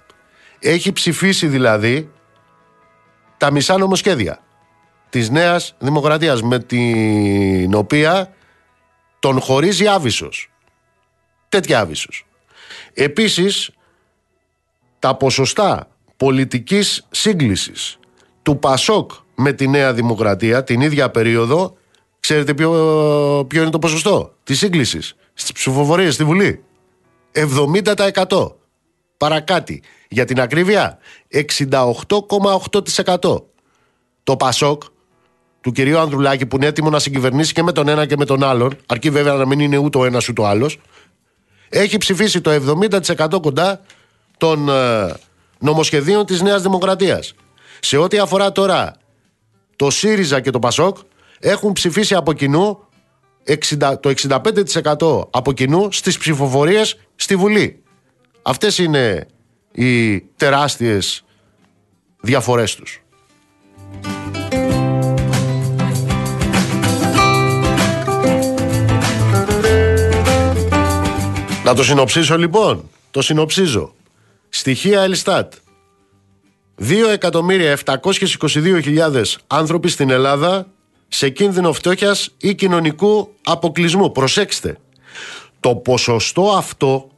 Έχει ψηφίσει δηλαδή τα μισά νομοσχέδια της Νέας Δημοκρατίας με την οποία τον χωρίζει άβυσος. Τέτοια άβυσος. Επίσης τα ποσοστά πολιτικής σύγκλησης του Πασόκ με τη Νέα Δημοκρατία την ίδια περίοδο ξέρετε ποιο, ποιο είναι το ποσοστό της σύγκλησης; Στις ψηφοφορίες στη Βουλή 70% παρακάτι για την ακρίβεια 68,8% το Πασόκ του κυρίου Ανδρουλάκη που είναι έτοιμο να συγκυβερνήσει και με τον ένα και με τον άλλον αρκεί βέβαια να μην είναι ούτε ο ένας ούτε ο άλλος έχει ψηφίσει το 70% κοντά των ε, νομοσχεδίων της Νέας Δημοκρατίας. Σε ό,τι αφορά τώρα το ΣΥΡΙΖΑ και το ΠΑΣΟΚ έχουν ψηφίσει από κοινού 60, το 65% από κοινού στις ψηφοφορίες στη Βουλή. Αυτές είναι οι τεράστιες διαφορές τους. Να το συνοψίσω λοιπόν. Το συνοψίζω. Στοιχεία Ελιστάτ. 2.722.000 άνθρωποι στην Ελλάδα σε κίνδυνο φτώχειας ή κοινωνικού αποκλεισμού. Προσέξτε. Το ποσοστό αυτό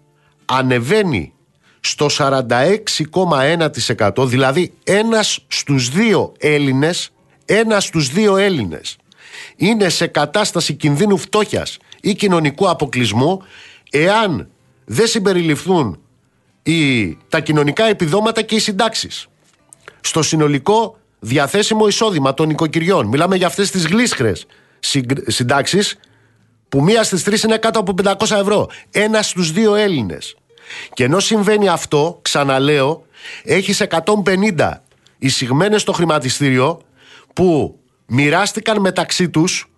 ανεβαίνει στο 46,1% δηλαδή ένας στους δύο Έλληνες ένας στους δύο Έλληνες είναι σε κατάσταση κινδύνου φτώχειας ή κοινωνικού αποκλεισμού εάν δεν συμπεριληφθούν οι, τα κοινωνικά επιδόματα και οι συντάξεις. Στο συνολικό διαθέσιμο εισόδημα των οικοκυριών. Μιλάμε για αυτές τις γλίσχρες συντάξεις που μία στις τρεις είναι κάτω από 500 ευρώ. Ένας στους δύο Έλληνες. Και ενώ συμβαίνει αυτό, ξαναλέω, έχεις 150 εισηγμένες στο χρηματιστήριο που μοιράστηκαν μεταξύ τους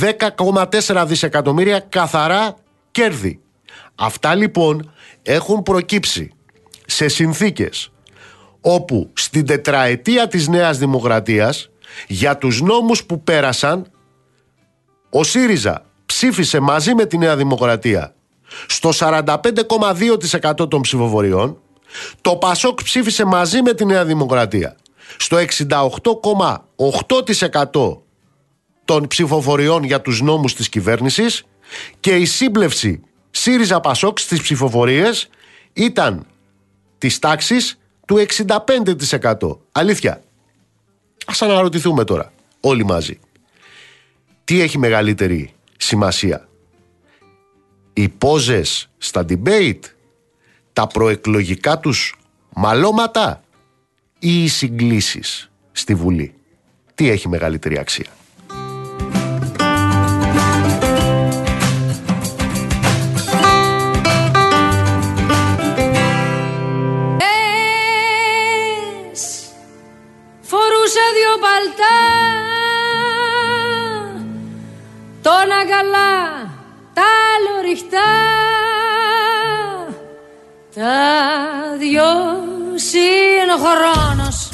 10,4 δισεκατομμύρια καθαρά κέρδη. Αυτά λοιπόν έχουν προκύψει σε συνθήκες όπου στην τετραετία της Νέας Δημοκρατίας για τους νόμους που πέρασαν ο ΣΥΡΙΖΑ ψήφισε μαζί με τη Νέα Δημοκρατία στο 45,2% των ψηφοφοριών το ΠΑΣΟΚ ψήφισε μαζί με τη Νέα Δημοκρατία στο 68,8% των ψηφοφοριών για τους νόμους της κυβέρνησης και η σύμπλευση ΣΥΡΙΖΑ ΠΑΣΟΚ στις ψηφοφορίες ήταν της τάξης του 65%. Αλήθεια. Ας αναρωτηθούμε τώρα όλοι μαζί. Τι έχει μεγαλύτερη σημασία. Οι πόζες στα debate, τα προεκλογικά τους μαλώματα ή οι συγκλήσεις στη Βουλή. Τι έχει μεγαλύτερη αξία; Φορούσε δυο παλτά Τον αγκαλά Τα λοριχτά Τα δυο είναι ο χρόνος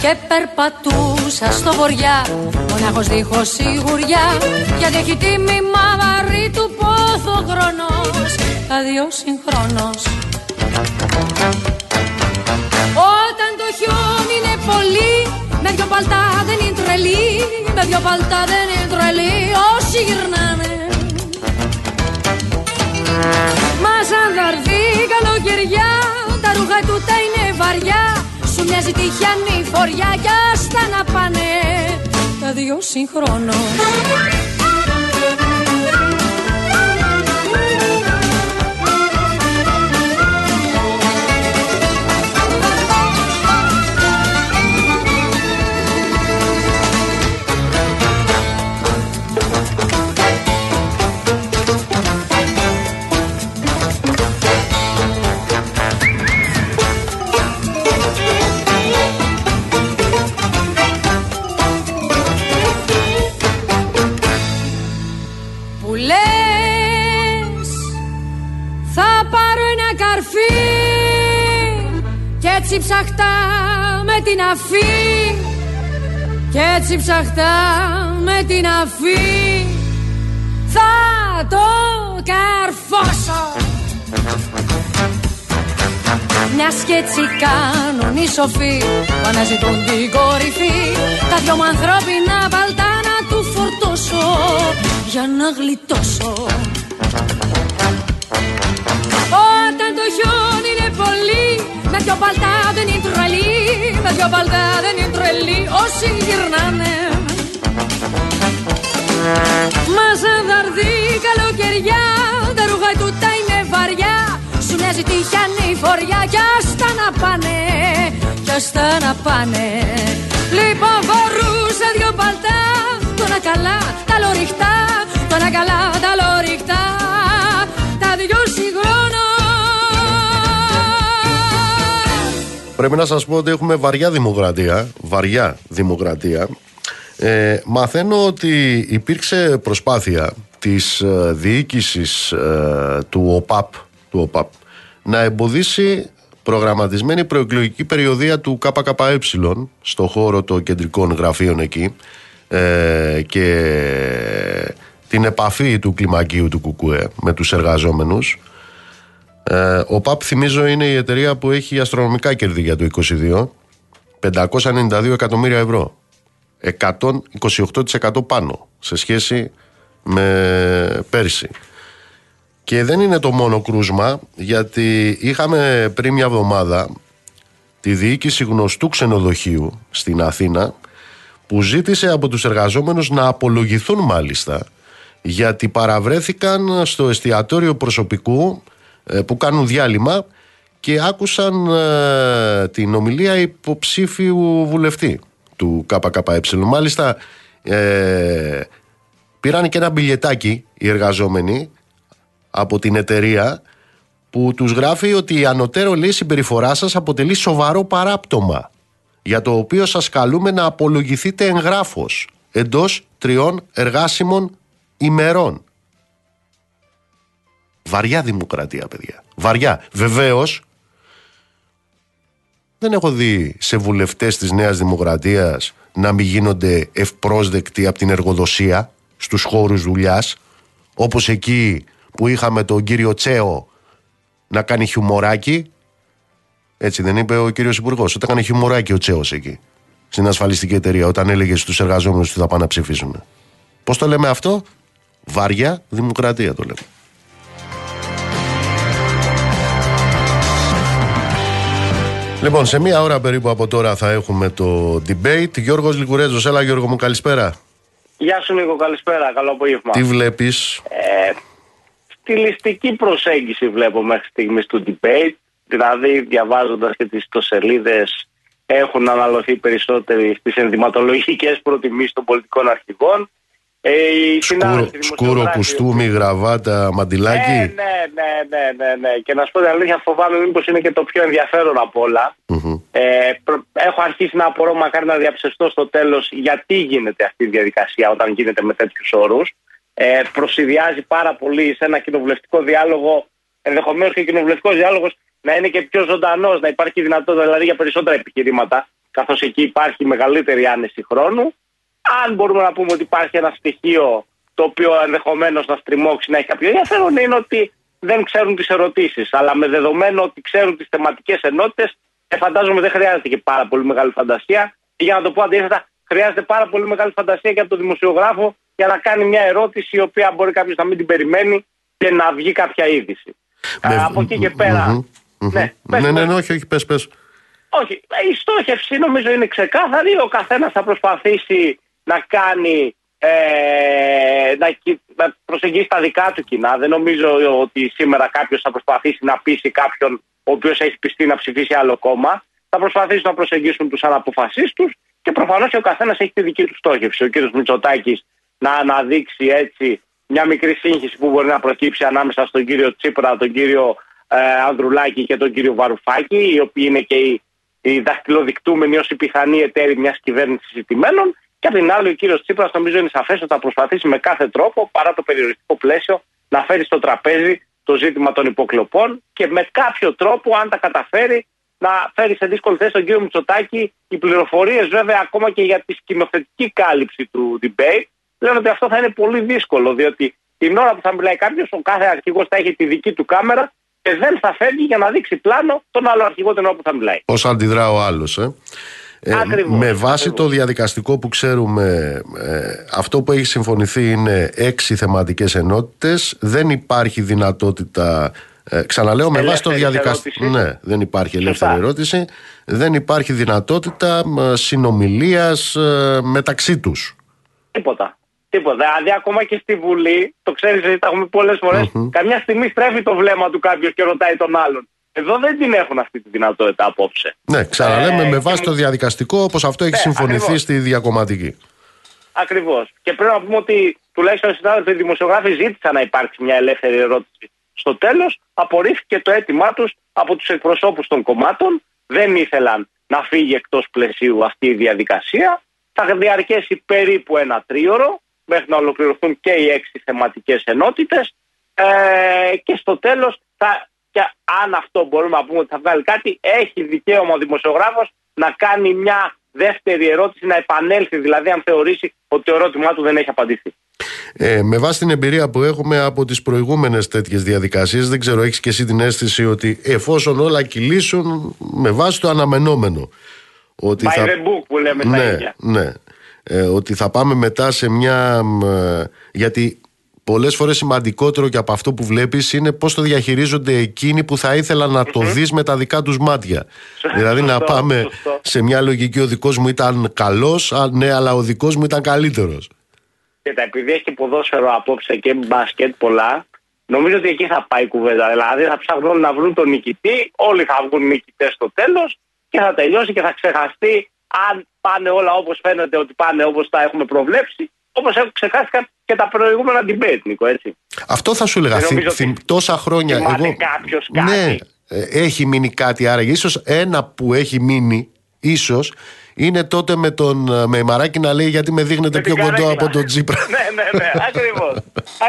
Και περπατούσα στο βοριά Μονάχος δίχως σιγουριά Γιατί έχει τίμημα βαρύ του πόθο χρόνος Αδειό συγχρόνος Όταν το χιόνι είναι πολύ Με δυο παλτά δεν είναι τρελή Με δυο παλτά δεν είναι τρελή Όσοι γυρνάνε. Μα σαν θα έρθει καλοκαιριά Τα ρούχα του τα είναι βαριά. Σου μοιάζει τυχιανή φοριά Κι άστα να πάνε. Τα δυο συγχρόνως έτσι ψαχτά με την αφή. Και έτσι ψαχτά με την αφή. Θα το καρφώσω. Μια και έτσι κάνουν οι σοφοί που αναζητούν την κορυφή. Τα δυο μου ανθρώπινα παλτά να του φορτώσω για να γλιτώσω δυο παλτά δεν είναι τρελή Με δυο παλτά δεν είναι τρελή Όσοι γυρνάνε. Μα σαν θα έρθει καλοκαιριά Τα ρούχα του τα είναι βαριά Σου μοιάζει τυχιανή φοριά Κι άστα να πάνε Κι άστα να πάνε. Λοιπόν φορούσα δυο παλτά Τον καλά τα λοριχτά Τον καλά τα λοριχτά Τα δυο συγχρόνω Πρέπει να σας πω ότι έχουμε βαριά δημοκρατία, βαριά δημοκρατία. Ε, μαθαίνω ότι υπήρξε προσπάθεια της ε, διοίκησης ε, του ΟΠΑΠ, του ΟΠΑΠ να εμποδίσει προγραμματισμένη προεκλογική περιοδία του ΚΚΕ στο χώρο των κεντρικών γραφείων εκεί ε, και την επαφή του κλιμακίου του ΚΚΕ με τους εργαζόμενους ε, ο ΠΑΠ θυμίζω είναι η εταιρεία που έχει αστρονομικά κέρδη για το 2022 592 εκατομμύρια ευρώ. 128% πάνω σε σχέση με πέρσι. Και δεν είναι το μόνο κρούσμα γιατί είχαμε πριν μια εβδομάδα τη διοίκηση γνωστού ξενοδοχείου στην Αθήνα που ζήτησε από τους εργαζόμενους να απολογηθούν μάλιστα γιατί παραβρέθηκαν στο εστιατόριο προσωπικού ε, που κάνουν διάλειμμα και άκουσαν ε, την ομιλία υποψήφιου βουλευτή του ΚΚΕ. Μάλιστα ε, πήραν και ένα μπιλιετάκι οι εργαζόμενοι από την εταιρεία που τους γράφει ότι η ανωτέρω λέει συμπεριφορά σας αποτελεί σοβαρό παράπτωμα για το οποίο σας καλούμε να απολογηθείτε εγγράφος εντός τριών εργάσιμων ημερών. Βαριά δημοκρατία, παιδιά. Βαριά. Βεβαίως, δεν έχω δει σε βουλευτές της Νέας Δημοκρατίας να μην γίνονται ευπρόσδεκτοι από την εργοδοσία στους χώρους δουλειάς, όπως εκεί που είχαμε τον κύριο Τσέο να κάνει χιουμοράκι. Έτσι δεν είπε ο κύριος Υπουργός. Όταν έκανε χιουμοράκι ο Τσέος εκεί, στην ασφαλιστική εταιρεία, όταν έλεγε στους εργαζόμενους ότι θα πάνε να ψηφίσουν. Πώς το λέμε αυτό, βάρια δημοκρατία το λέμε. Λοιπόν, σε μία ώρα περίπου από τώρα θα έχουμε το debate. Γιώργος Λικουρέζος, έλα Γιώργο μου, καλησπέρα. Γεια σου Νίκο, καλησπέρα, καλό απόγευμα. Τι βλέπεις; Ε, στιλιστική προσέγγιση βλέπω μέχρι στιγμής του debate, δηλαδή διαβάζοντας και τις ιστοσελίδες έχουν αναλωθεί περισσότεροι στις ενδυματολογικές προτιμήσεις των πολιτικών αρχηγών ε, σκούρο, σκούρο κουστούμι, γραβάτα, μαντιλάκι. Ναι, ναι, ναι, ναι, ναι, ναι. Και να σου πω την αλήθεια, φοβάμαι μήπως είναι και το πιο ενδιαφέρον από Ε, έχω αρχίσει να απορώ, μακάρι να διαψευστώ στο τέλος, γιατί γίνεται αυτή η διαδικασία όταν γίνεται με τέτοιους όρους. Ε, προσυδειάζει πάρα πολύ σε ένα κοινοβουλευτικό διάλογο, ενδεχομένως και ο κοινοβουλευτικός διάλογος να είναι και πιο ζωντανός, να υπάρχει δυνατότητα δηλαδή για περισσότερα επιχειρήματα, καθώς εκεί υπάρχει μεγαλύτερη άνεση χρόνου αν μπορούμε να πούμε ότι υπάρχει ένα στοιχείο το οποίο ενδεχομένως να στριμώξει, να έχει κάποιο ενδιαφέρον, είναι ότι δεν ξέρουν τις ερωτήσεις. Αλλά με δεδομένο ότι ξέρουν τις θεματικές ενότητες, ε, φαντάζομαι δεν χρειάζεται και πάρα πολύ μεγάλη φαντασία. Και για να το πω αντίθετα, χρειάζεται πάρα πολύ μεγάλη φαντασία για τον δημοσιογράφο για να κάνει μια ερώτηση η οποία μπορεί κάποιος να μην την περιμένει και να βγει κάποια είδηση. Με... από εκεί και πέρα. Ναι, ναι, ναι, ναι, όχι, όχι, πες, πες. Όχι, η στόχευση νομίζω είναι ξεκάθαρη. Ο καθένας θα προσπαθήσει να κάνει ε, να, να προσεγγίσει τα δικά του κοινά. Δεν νομίζω ότι σήμερα κάποιος θα προσπαθήσει να πείσει κάποιον ο οποίος έχει πιστεί να ψηφίσει άλλο κόμμα. Θα προσπαθήσουν να προσεγγίσουν τους αναποφασεί του και προφανώς και ο καθένας έχει τη δική του στόχευση. Ο κ. Μητσοτάκης να αναδείξει έτσι μια μικρή σύγχυση που μπορεί να προκύψει ανάμεσα στον κύριο Τσίπρα, τον κύριο ε, Ανδρουλάκη και τον κύριο Βαρουφάκη, οι οποίοι είναι και οι, οι δαχτυλοδεικτούμενοι ως οι πιθανοί εταίροι μιας κυβέρνησης ζητημένων. Και απ' την άλλη, ο κύριος Τσίπρας νομίζω είναι σαφές ότι θα προσπαθήσει με κάθε τρόπο, παρά το περιοριστικό πλαίσιο, να φέρει στο τραπέζι το ζήτημα των υποκλοπών και με κάποιο τρόπο, αν τα καταφέρει, να φέρει σε δύσκολη θέση τον κύριο Μητσοτάκη. Οι πληροφορίες, βέβαια, ακόμα και για τη σκηνοθετική κάλυψη του debate, λένε ότι αυτό θα είναι πολύ δύσκολο, διότι την ώρα που θα μιλάει κάποιος, ο κάθε αρχηγός θα έχει τη δική του κάμερα και δεν θα φεύγει για να δείξει πλάνο τον άλλο αρχηγό την ώρα που θα μιλάει. Πώς αντιδρά ο άλλος, ε; Ε, με βάση το διαδικαστικό που ξέρουμε, ε, αυτό που έχει συμφωνηθεί είναι έξι θεματικές ενότητες. Δεν υπάρχει δυνατότητα ε, ξαναλέω, με βάση το διαδικαστικό. Ναι, δεν υπάρχει ελεύθερη ερώτηση. Δεν υπάρχει δυνατότητα ε, συνομιλίας ε, μεταξύ τους. Τίποτα. Τίποτα. Δηλαδή, ακόμα και στη Βουλή, το ξέρεις, τα έχουμε πολλές καμιά στιγμή στρέφει το βλέμμα του κάποιος και ρωτάει τον άλλον. Εδώ δεν την έχουν αυτή τη δυνατότητα απόψε. Ναι, ξαναλέμε ε, με βάση το διαδικαστικό όπως αυτό έχει ναι, συμφωνηθεί στη διακομματική. Ακριβώς. Και πρέπει να πούμε ότι τουλάχιστον οι συνάδελφοι δημοσιογράφοι ζήτησαν να υπάρξει μια ελεύθερη ερώτηση. Στο τέλος, απορρίφθηκε το αίτημά τους από τους εκπροσώπους των κομμάτων. Δεν ήθελαν να φύγει εκτός πλαισίου αυτή η διαδικασία. Θα διαρκέσει περίπου ένα τρίωρο μέχρι να ολοκληρωθούν και οι έξι θεματικές ενότητες. Ε, και στο τέλος θα και αν αυτό μπορούμε να πούμε ότι θα βγάλει κάτι, έχει δικαίωμα ο δημοσιογράφος να κάνει μια δεύτερη ερώτηση, να επανέλθει δηλαδή αν θεωρήσει ότι το ερώτημά του δεν έχει απαντηθεί. Ε, με βάση την εμπειρία που έχουμε από τις προηγούμενες τέτοιες διαδικασίες δεν ξέρω έχεις και εσύ την αίσθηση ότι εφόσον όλα κυλήσουν με βάση το αναμενόμενο ότι By θα... the book που λέμε ναι, τα ίδια. Ναι, ε, ότι θα πάμε μετά σε μια... Ε, γιατί πολλές φορές σημαντικότερο και από αυτό που βλέπεις είναι πώς το διαχειρίζονται εκείνοι που θα ήθελαν να το δεις με τα δικά τους μάτια. δηλαδή να πάμε σε μια λογική ο δικός μου ήταν καλός, ναι αλλά ο δικός μου ήταν καλύτερος. Και τα επειδή έχει ποδόσφαιρο απόψε και μπάσκετ πολλά, νομίζω ότι εκεί θα πάει η κουβέντα. Δηλαδή θα ψάχνουν να βρουν τον νικητή, όλοι θα βγουν νικητές στο τέλος και θα τελειώσει και θα ξεχαστεί αν πάνε όλα όπως φαίνεται ότι πάνε όπως τα έχουμε προβλέψει Όπως ξεχάστηκαν και τα προηγούμενα debate, Νίκο, έτσι. Αυτό θα σου έλεγα. Δεν Θυ- νομίζω θυ- ότι τόσα χρόνια. θυμάται Εγώ... κάποιος κάτι. Ναι, ε, έχει μείνει κάτι άραγε. Ίσως ένα που έχει μείνει, ίσως, είναι τότε με τον ε, με Μαράκη να λέει γιατί με δείχνετε Με πιο την κοντό καρέκλα. από τον Τζίπρα. ναι, ναι, ναι, ακριβώς.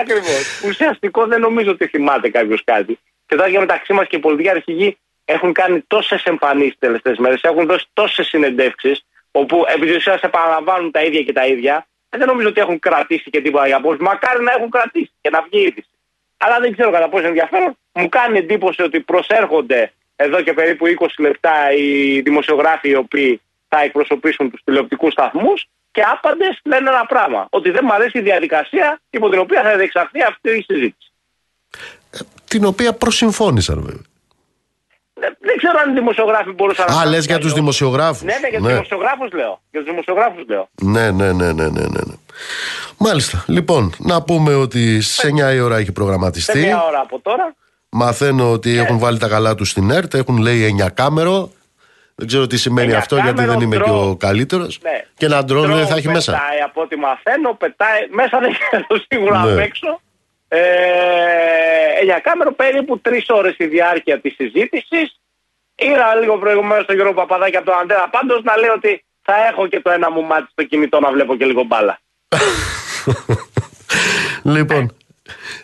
Ακριβώς. Ουσιαστικό δεν νομίζω ότι θυμάται κάποιος κάτι. Και τώρα και μεταξύ μας και οι πολιτικοί αρχηγοί έχουν κάνει τόσες εμφανίσεις τις τελευταίες μέρες, έχουν δώσει τόσες συνεντεύξεις, όπου επί της ουσίας επαναλαμβάνουν τα ίδια και τα ίδια. Ε, Δεν νομίζω ότι έχουν κρατήσει και τίποτα για απόψη. Μακάρι να έχουν κρατήσει και να βγει η είδηση. Αλλά δεν ξέρω κατά πόσο ενδιαφέρον. Μου κάνει εντύπωση ότι προσέρχονται εδώ και περίπου 20 λεπτά οι δημοσιογράφοι οι οποίοι θα εκπροσωπήσουν τους τηλεοπτικούς σταθμούς και άπαντες λένε ένα πράγμα. Ότι δεν μου αρέσει η διαδικασία υπό την οποία θα διεξαχθεί αυτή η συζήτηση. Την οποία προσυμφώνησαν βέβαια. Δεν, δεν ξέρω αν οι δημοσιογράφοι μπορούσαν να. Α, κάνουν λες για κάτι τους άλλο. δημοσιογράφους. Ναι, ναι, για τους Ναι. δημοσιογράφους λέω. Για τους δημοσιογράφους λέω. Ναι, ναι, ναι, ναι, ναι, ναι. ναι. Μάλιστα. Λοιπόν, να πούμε ότι σε 9 η ώρα έχει Σε προγραμματιστεί. μια ώρα από τώρα. Μαθαίνω ότι έχουν βάλει τα καλά τους στην ΕΡΤ. Έχουν λέει 9 κάμερο. Δεν ξέρω τι σημαίνει 9 αυτό γιατί κάμερο, δεν είμαι και ντρόουν. ο καλύτερος. Ναι. Και ένα ντρόν δεν Drone θα έχει μέσα. Πετάει από ό,τι μαθαίνω, πετάει. Μέσα δεν ξέρω σίγουρα Ναι. απ' έξω. Ε, για κάμερο περίπου τρεις ώρες η διάρκεια της συζήτησης. Είδα λίγο προηγουμένως τον Γιώργο Παπαδάκη από τον Αντένα. Πάντως να λέω ότι θα έχω και το ένα μου μάτι στο κινητό να βλέπω και λίγο μπάλα. Λοιπόν,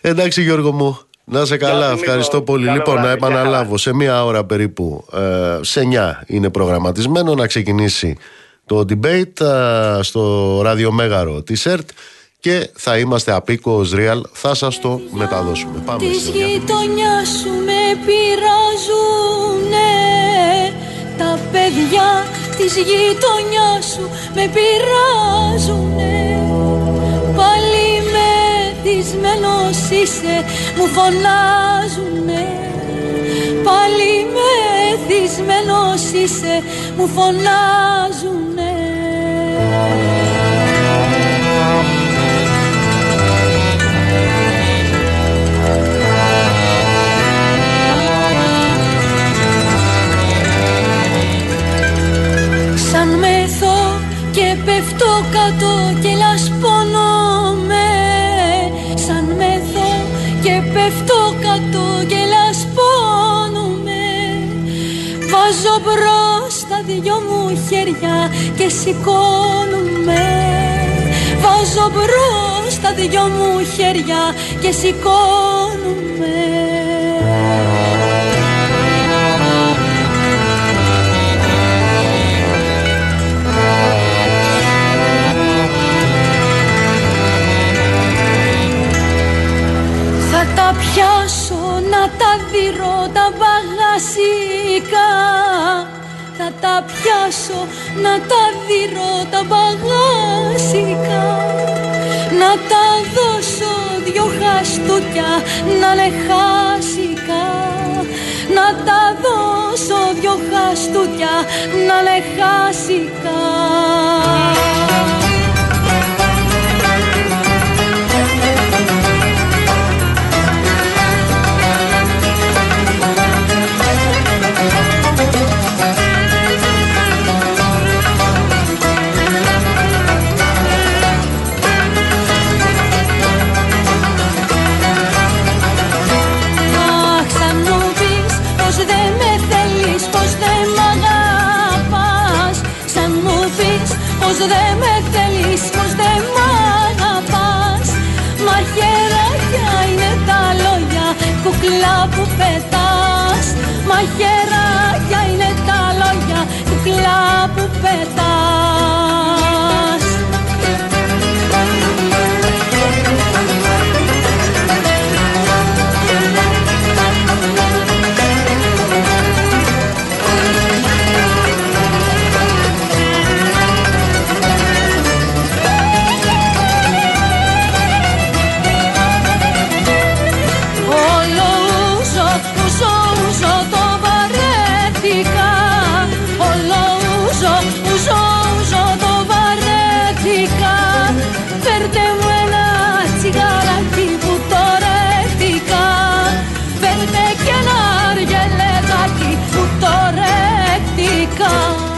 εντάξει Γιώργο μου, να σε καλά, Γεια σου, ευχαριστώ Νίκο. πολύ. Καλό Λοιπόν, να βράδυ, γεια επαναλάβω, σε μία ώρα περίπου, ε, σε 9 είναι προγραμματισμένο να ξεκινήσει το debate ε, στο ραδιομέγαρο της ΕΡΤ και θα είμαστε απίκος real, θα σας το μεταδώσουμε. Πάμε Της στη διαφήμιση. γειτονιάς σου με πειράζουνε. Τα παιδιά της γειτονιάς σου με πειράζουνε. Πάλι μεθυσμένος είσαι μου φωνάζουνε. Πάλι μεθυσμένος είσαι μου φωνάζουνε μεθώ και πέφτω κάτω και λασπώνομαι. Σαν μεθώ και πέφτω κάτω και λασπώνομαι. Βάζω μπρος τα δυο μου χέρια και σηκώνομαι. Βάζω μπρος τα δυο μου χέρια και σηκώνομαι τα πιάσω να τα δειρώ τα μπαγασικά Θα τα πιάσω να τα δειρώ τα μπαγασικά Να τα δώσω δυο χαστούκια να είναι χάσικα. Να τα δώσω δυο χαστούκια να είναι χάσικα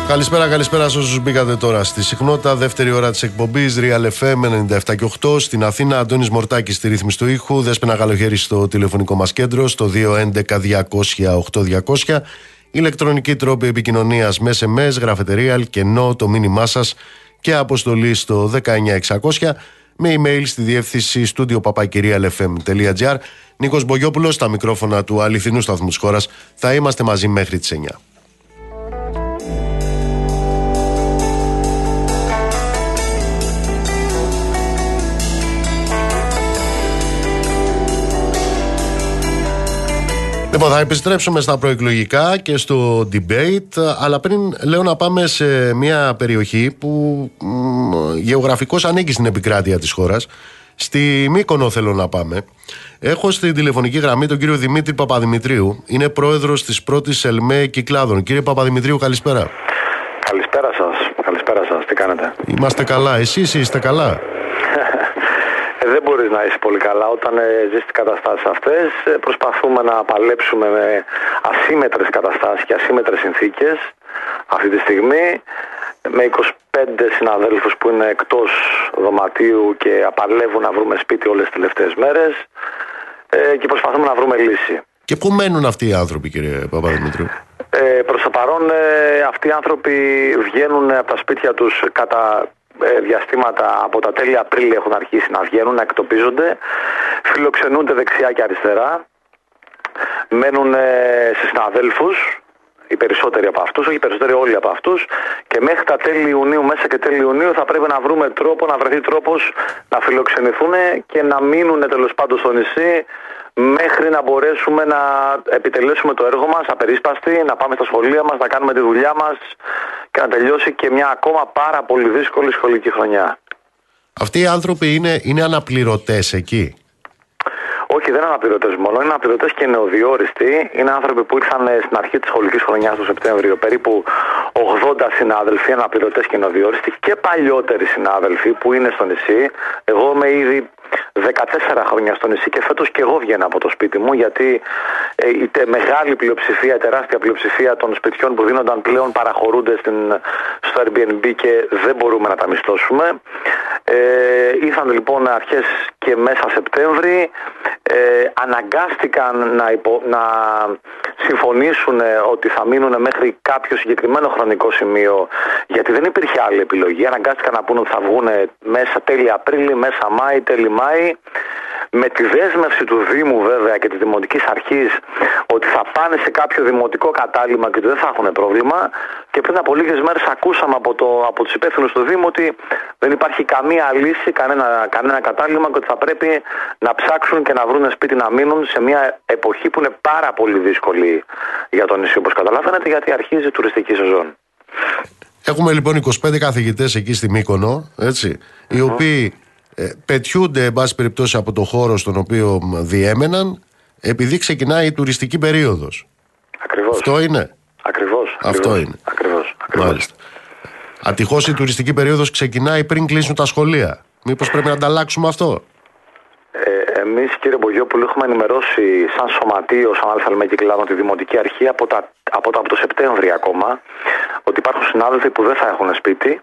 Καλησπέρα, καλησπέρα σε όσους μπήκατε τώρα στη συχνότητα. Δεύτερη ώρα της εκπομπής Real FM 97 και 8. Στην Αθήνα, Αντώνης Μορτάκης στη ρύθμιση του ήχου. Δέσπαινα Γαλοχέρι στο τηλεφωνικό μας κέντρο στο 211-200-8200. Ηλεκτρονική τρόπη επικοινωνίας με SMS, γραφετερία, κενό, το μήνυμά σας και αποστολή στο 19600 με email στη διεύθυνση στούντιο papakirialfm.gr. Νίκος Μπογιόπουλος στα μικρόφωνα του αληθινού σταθμού της χώρας. Θα είμαστε μαζί μέχρι τις 9. Λοιπόν, θα επιστρέψουμε στα προεκλογικά και στο debate, αλλά πριν λέω να πάμε σε μια περιοχή που γεωγραφικώς ανήκει στην επικράτεια της χώρας. Στη Μύκονο θέλω να πάμε. Έχω στην τηλεφωνική γραμμή τον κύριο Δημήτρη Παπαδημητρίου. Είναι πρόεδρος της πρώτης ΕΛΜΕ Κυκλάδων. Κύριε Παπαδημητρίου, καλησπέρα. Καλησπέρα σας. Καλησπέρα σας. Τι κάνετε; Είμαστε καλά. Εσείς είστε καλά; δεν μπορείς να είσαι πολύ καλά όταν ε, ζεις τις καταστάσεις αυτές. Ε, προσπαθούμε να παλέψουμε με ασύμετρες καταστάσεις και ασύμετρες συνθήκες αυτή τη στιγμή με 25 συναδέλφους που είναι εκτός δωματίου και απαλεύουν να βρούμε σπίτι όλες τις τελευταίες μέρες ε, και προσπαθούμε να βρούμε λύση. Και πού μένουν αυτοί οι άνθρωποι κύριε Παπαδημητρίου; Ε, προς το παρόν ε, αυτοί οι άνθρωποι βγαίνουν από τα σπίτια τους κατά ε, διαστήματα από τα τέλη Απρίλη έχουν αρχίσει να βγαίνουν, να εκτοπίζονται, φιλοξενούνται δεξιά και αριστερά, μένουν ε, σε συναδέλφους, οι περισσότεροι από αυτούς, όχι οι περισσότεροι όλοι από αυτούς. Και μέχρι τα τέλη Ιουνίου, μέσα και τέλη Ιουνίου θα πρέπει να βρούμε τρόπο, να βρεθεί τρόπος να φιλοξενηθούν και να μείνουν τέλος πάντων στο νησί μέχρι να μπορέσουμε να επιτελέσουμε το έργο μας απερίσπαστη, να πάμε στα σχολεία μας, να κάνουμε τη δουλειά μας και να τελειώσει και μια ακόμα πάρα πολύ δύσκολη σχολική χρονιά. Αυτοί οι άνθρωποι είναι, είναι αναπληρωτές εκεί; Όχι, δεν είναι αναπληρωτές μόνο. Είναι αναπληρωτές και νεοδιόριστοι. Είναι άνθρωποι που ήρθαν στην αρχή της σχολικής χρονιάς του Σεπτέμβριο. Περίπου 80 συνάδελφοι, αναπληρωτές και νεοδιόριστοι και παλιότεροι συνάδελφοι που είναι στο νησί. Εγώ είμαι ήδη 14 χρόνια στο νησί και φέτος και εγώ βγαίνω από το σπίτι μου γιατί ε, η μεγάλη πλειοψηφία, η τεράστια πλειοψηφία των σπιτιών που δίνονταν πλέον παραχωρούνται στην, στο Airbnb και δεν μπορούμε να τα μισθώσουμε. Ε, ήρθαν λοιπόν αρχές και μέσα Σεπτέμβρη, ε, αναγκάστηκαν να, να συμφωνήσουν ότι θα μείνουν μέχρι κάποιο συγκεκριμένο χρονικό σημείο γιατί δεν υπήρχε άλλη επιλογή. Αναγκάστηκαν να πούνε ότι θα βγουν μέσα τέλη Απρίλη, μέσα Μάη, τέλη Μάη με τη δέσμευση του Δήμου βέβαια και της Δημοτικής Αρχής ότι θα πάνε σε κάποιο δημοτικό κατάλημα και ότι δεν θα έχουν πρόβλημα. Και πριν από λίγες μέρες ακούσαμε από, το, από τους υπεύθυνους του Δήμου ότι δεν υπάρχει καμία λύση, κανένα, κανένα κατάλημα και ότι θα πρέπει να ψάξουν και να βρουν σπίτι να μείνουν σε μια εποχή που είναι πάρα πολύ δύσκολη για το νησί όπως καταλάβαίνετε γιατί αρχίζει η τουριστική σεζόν. Έχουμε λοιπόν 25 καθηγητές εκεί στη Μύκονο, έτσι, οι οποίοι ε, πετιούνται, εν πάση περιπτώσει, από το χώρο στον οποίο διέμεναν, επειδή ξεκινάει η τουριστική περίοδος. Ακριβώς. Αυτό είναι. Ακριβώς. Αυτό είναι. Ακριβώς. Μάλιστα. Ατυχώς η τουριστική περίοδος ξεκινάει πριν κλείσουν τα σχολεία. Μήπως πρέπει να ανταλλάξουμε αυτό; Ε, Εμείς, κύριε Μπογιόπουλο, έχουμε ενημερώσει σαν σωματείο, σαν ΑΛΜ Κυκλάδων, τη Δημοτική Αρχή από, τα, από, το, από το Σεπτέμβριο ακόμα, ότι υπάρχουν συνάδελφοι που δεν θα έχουν σπίτι,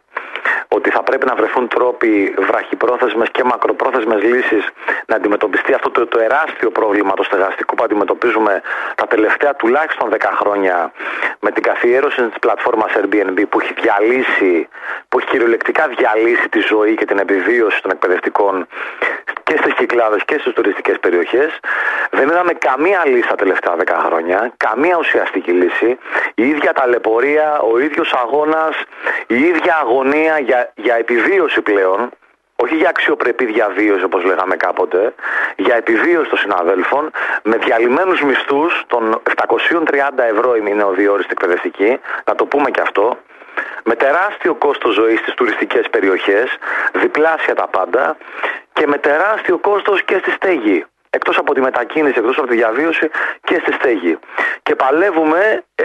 ότι θα πρέπει να βρεθούν τρόποι βραχυπρόθεσμες και μακροπρόθεσμες λύσεις να αντιμετωπιστεί αυτό το, το εράστιο πρόβλημα το στεγαστικό που αντιμετωπίζουμε τα τελευταία τουλάχιστον 10 χρόνια με την καθιέρωση της πλατφόρμας Airbnb που έχει διαλύσει, που έχει κυριολεκτικά διαλύσει τη ζωή και την επιβίωση των εκπαιδευτικών και στις κυκλάδες και στις τουριστικές περιοχές. Δεν είδαμε καμία λύση τα τελευταία 10 χρόνια, καμία ουσιαστική λύση. Η ίδια ταλαιπωρία, ο ίδιος αγώνας, η ίδια αγωνία για, για επιβίωση πλέον, όχι για αξιοπρεπή διαβίωση όπως λέγαμε κάποτε, για επιβίωση των συναδέλφων, με διαλυμένους μισθούς των 730 ευρώ η μηνεοδιόριστη εκπαιδευτική, να το πούμε και αυτό, με τεράστιο κόστος ζωής στις τουριστικές περιοχές, διπλάσια τα πάντα και με τεράστιο κόστος και στη στέγη. Εκτός από τη μετακίνηση, εκτός από τη διαβίωση και στη στέγη. Και παλεύουμε ε,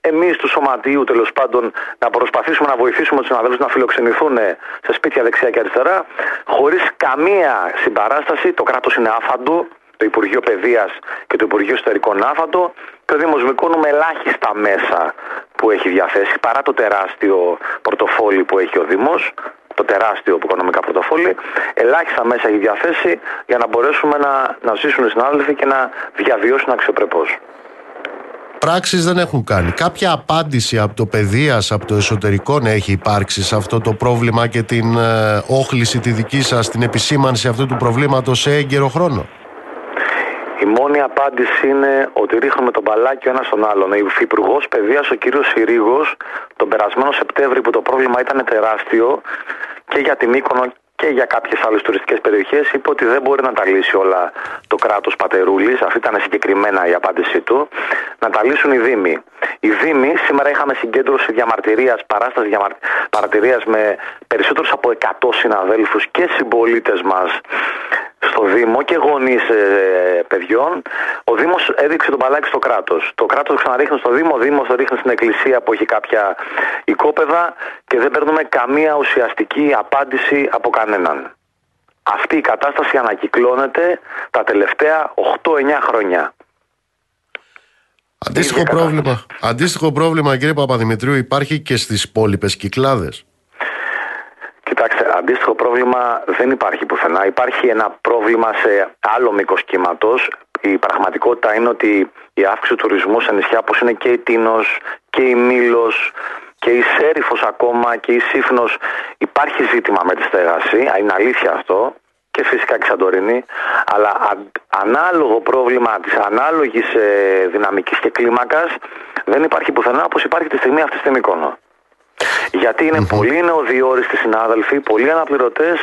εμείς του σωματείου τέλος πάντων να προσπαθήσουμε να βοηθήσουμε τους συναδέλφους να φιλοξενηθούν σε σπίτια δεξιά και αριστερά χωρίς καμία συμπαράσταση. Το κράτος είναι άφαντο, το Υπουργείο Παιδείας και το Υπουργείο Ιστορικών άφαντο και ο Δήμος Μικόνου με ελάχιστα μέσα που έχει διαθέσει παρά το τεράστιο πορτοφόλι που έχει ο Δήμος το τεράστιο οικονομικά πρωτοφόλι, ελάχιστα μέσα έχει διαθέσει για να μπορέσουμε να, να ζήσουν οι συνάδελφοι και να διαβιώσουν αξιοπρεπώς. Πράξεις δεν έχουν κάνει. Κάποια απάντηση από το παιδείας, από το εσωτερικό να έχει υπάρξει σε αυτό το πρόβλημα και την ε, όχληση τη δική σας, την επισήμανση αυτού του προβλήματος σε έγκαιρο χρόνο; Η μόνη απάντηση είναι ότι ρίχνουμε τον μπαλάκι ο ένας στον άλλον. Ο Υφυπουργός Παιδείας, ο κύριος Συρίγος, τον περασμένο Σεπτέμβρη που το πρόβλημα ήταν τεράστιο και για την Μύκονο και για κάποιες άλλες τουριστικές περιοχές, είπε ότι δεν μπορεί να τα λύσει όλα το κράτος Πατερούλης. Αυτή ήταν συγκεκριμένα η απάντησή του. Να τα λύσουν οι Δήμοι. Οι Δήμοι, σήμερα είχαμε συγκέντρωση διαμαρτυρίας, παράσταση διαμαρτυρία με περισσότερους από 100 συναδέλφους και συμπολίτες μας στο Δήμο και γονείς ε, παιδιών, ο Δήμος έδειξε τον μπαλάκι στο κράτος. Το κράτος ξαναρίχνει στο Δήμο, ο Δήμος το ρίχνει στην Εκκλησία που έχει κάποια οικόπεδα και δεν παίρνουμε καμία ουσιαστική απάντηση από κανέναν. Αυτή η κατάσταση ανακυκλώνεται τα τελευταία 8-9 χρόνια. Αντίστοιχο πρόβλημα, αντίστοιχο πρόβλημα κύριε Παπαδημητρίου υπάρχει και στις υπόλοιπε κυκλάδες. Κοιτάξτε, αντίστοιχο πρόβλημα δεν υπάρχει πουθενά. Υπάρχει ένα πρόβλημα σε άλλο μήκος κύματος. Η πραγματικότητα είναι ότι η αύξηση του τουρισμού σε νησιά όπως είναι και η Τίνος και η Μήλος και η Σέριφος ακόμα και η Σύφνος υπάρχει ζήτημα με τη στέγαση. Είναι αλήθεια αυτό. Και φυσικά και Σαντορίνη. Αλλά ανάλογο πρόβλημα της ανάλογης ε, δυναμικής και κλίμακας δεν υπάρχει πουθενά όπως υπάρχει τη στιγμή αυτή στην εικόνα. Γιατί είναι mm-hmm. πολύ νεοδιόριστοι συνάδελφοι, πολλοί αναπληρωτές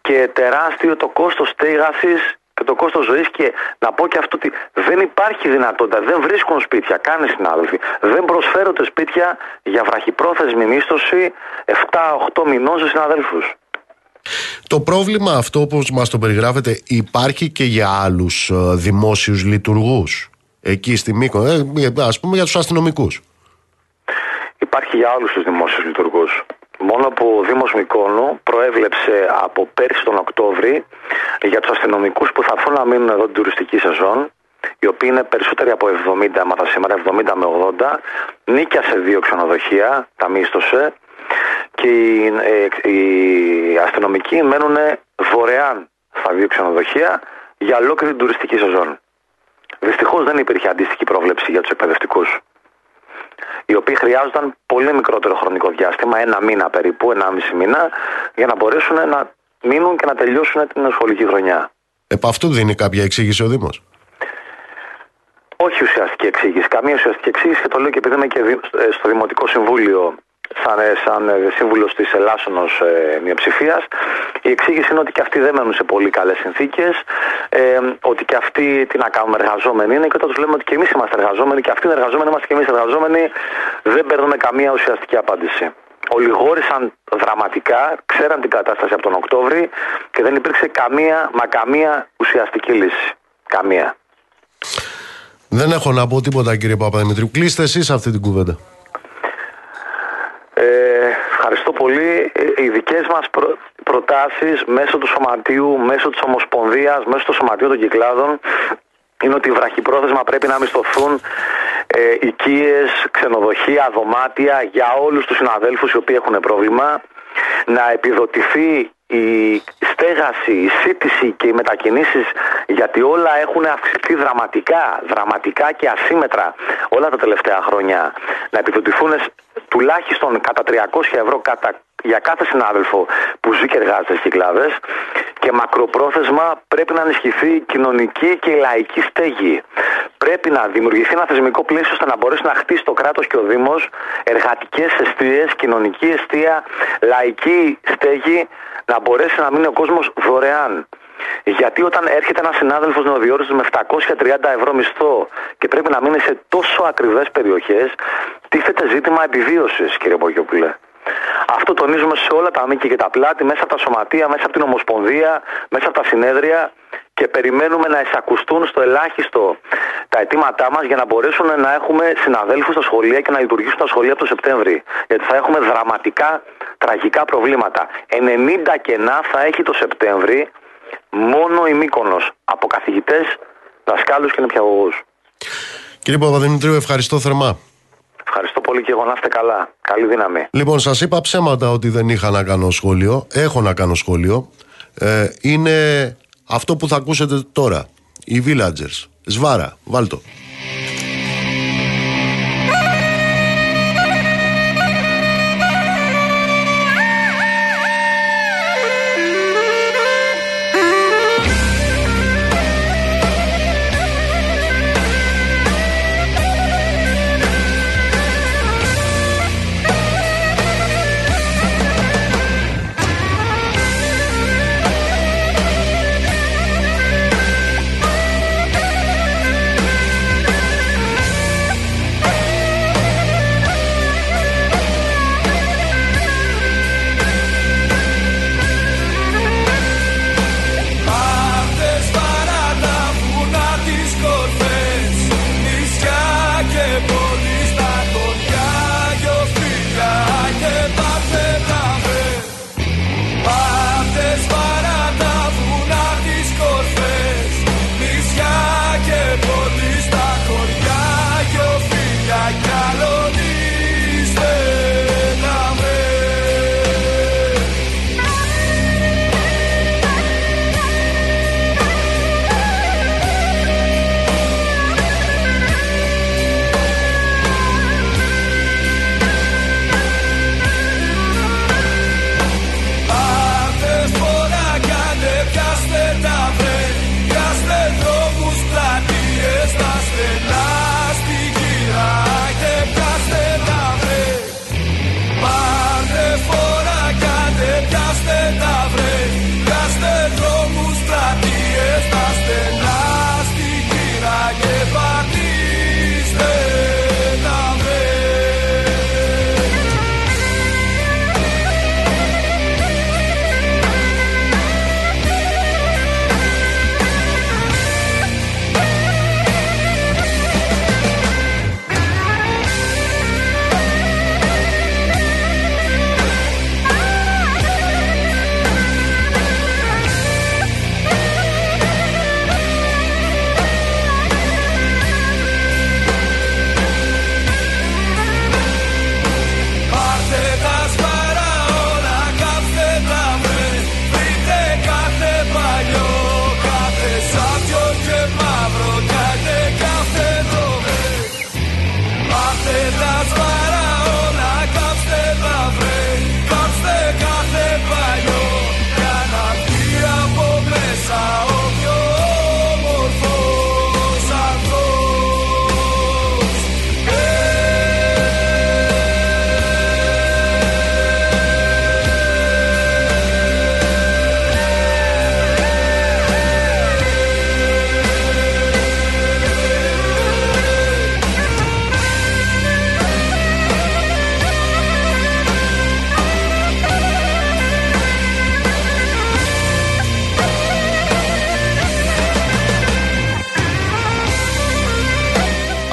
και τεράστιο το κόστος στέγαση και το κόστος ζωής. Και να πω και αυτό ότι δεν υπάρχει δυνατότητα, δεν βρίσκουν σπίτια, καν συνάδελφοι. Δεν προσφέρονται σπίτια για βραχυπρόθεσμη μίσθωση 7-8 μηνών σε συναδέλφους. Το πρόβλημα αυτό όπως μας το περιγράφετε υπάρχει και για άλλους ε, δημόσιους λειτουργούς εκεί στη Μήκο, ε, ας πούμε για τους αστυνομικούς υπάρχει για όλους τους δημόσιους λειτουργούς. Μόνο που ο Δήμος Μικόνου προέβλεψε από πέρσι τον Οκτώβρη για τους αστυνομικούς που θα έρθουν να μείνουν εδώ την τουριστική σεζόν οι οποίοι είναι περισσότεροι από 70, έμαθα σήμερα, 70 με 80, νίκιασε δύο ξενοδοχεία, τα μίστοσε και οι, ε, οι αστυνομικοί μένουν δωρεάν στα δύο ξενοδοχεία για ολόκληρη την τουριστική σεζόν. Δυστυχώς δεν υπήρχε αντίστοιχη πρόβλεψη για τους εκπαιδευτικούς οι οποίοι χρειάζονταν πολύ μικρότερο χρονικό διάστημα, ένα μήνα περίπου, ένα μισή μήνα, για να μπορέσουν να μείνουν και να τελειώσουν την σχολική χρονιά. Επ' αυτού δίνει κάποια εξήγηση ο Δήμος; Όχι ουσιαστική εξήγηση. Καμία ουσιαστική εξήγηση και το λέω και επειδή είμαι και στο Δημοτικό Συμβούλιο σαν, ε, σαν ε, σύμβουλος της Ελλάσσονος ε, μειοψηφίας. Η εξήγηση είναι ότι και αυτοί δεν μένουν σε πολύ καλές συνθήκες, ε, ότι και αυτοί τι να κάνουμε, εργαζόμενοι είναι. Και όταν τους λέμε ότι και εμείς είμαστε εργαζόμενοι και αυτοί είναι εργαζόμενοι, είμαστε και εμείς εργαζόμενοι, δεν παίρνουμε καμία ουσιαστική απάντηση. Ολιγόρησαν δραματικά, ξέραν την κατάσταση από τον Οκτώβρη και δεν υπήρξε καμία, μα καμία ουσιαστική λύση. Καμία. Δεν έχω να πω τίποτα κύριε Παπαδημητρίου. Κλείστε εσείς αυτή την κουβέντα. Ε, ευχαριστώ πολύ. Ε, οι δικές μας προ, προτάσεις μέσω του Σωματείου, μέσω της Ομοσπονδίας, μέσω του Σωματείου των Κυκλάδων είναι ότι βραχυπρόθεσμα πρέπει να μισθωθούν ε, οικίες, ξενοδοχεία, δωμάτια για όλους τους συναδέλφους οι οποίοι έχουν πρόβλημα να επιδοτηθεί η στέγαση, η σύντηση και οι μετακινήσεις γιατί όλα έχουν αυξηθεί δραματικά, δραματικά και ασύμετρα όλα τα τελευταία χρόνια να επιδοτηθούν τουλάχιστον κατά 300 ευρώ κατά, για κάθε συνάδελφο που ζει και εργάζεται στις κυκλάδες και μακροπρόθεσμα πρέπει να ενισχυθεί η κοινωνική και η λαϊκή στέγη. Πρέπει να δημιουργηθεί ένα θεσμικό πλαίσιο ώστε να μπορέσει να χτίσει το κράτος και ο Δήμος εργατικές αιστείες, κοινωνική αιστεία, λαϊκή στέγη να μπορέσει να μείνει ο κόσμος δωρεάν. Γιατί όταν έρχεται ένας συνάδελφος νεοδιόριστος με 730 ευρώ μισθό και πρέπει να μείνει σε τόσο ακριβές περιοχές, τίθεται ζήτημα επιβίωσης, κύριε Μπογιόπουλε. Αυτό τονίζουμε σε όλα τα μήκη και τα πλάτη, μέσα από τα σωματεία, μέσα από την Ομοσπονδία, μέσα από τα συνέδρια και περιμένουμε να εισακουστούν στο ελάχιστο τα αιτήματά μας για να μπορέσουν να έχουμε συναδέλφους στα σχολεία και να λειτουργήσουν τα σχολεία από το Σεπτέμβρη. Γιατί θα έχουμε δραματικά, τραγικά προβλήματα. 90 κενά θα έχει το Σεπτέμβρη μόνο η Μύκονος από καθηγητές, δασκάλους και νηπιαγωγούς. Κύριε Παπαδημητρίου, ευχαριστώ θερμά. Ευχαριστώ πολύ. πολύ και εγώ να είστε καλά. Καλή δύναμη. Λοιπόν, σας είπα ψέματα ότι δεν είχα να κάνω σχόλιο. Έχω να κάνω σχόλιο. Ε, είναι αυτό που θα ακούσετε τώρα. Οι Villagers. Σβάρα, βάλτο.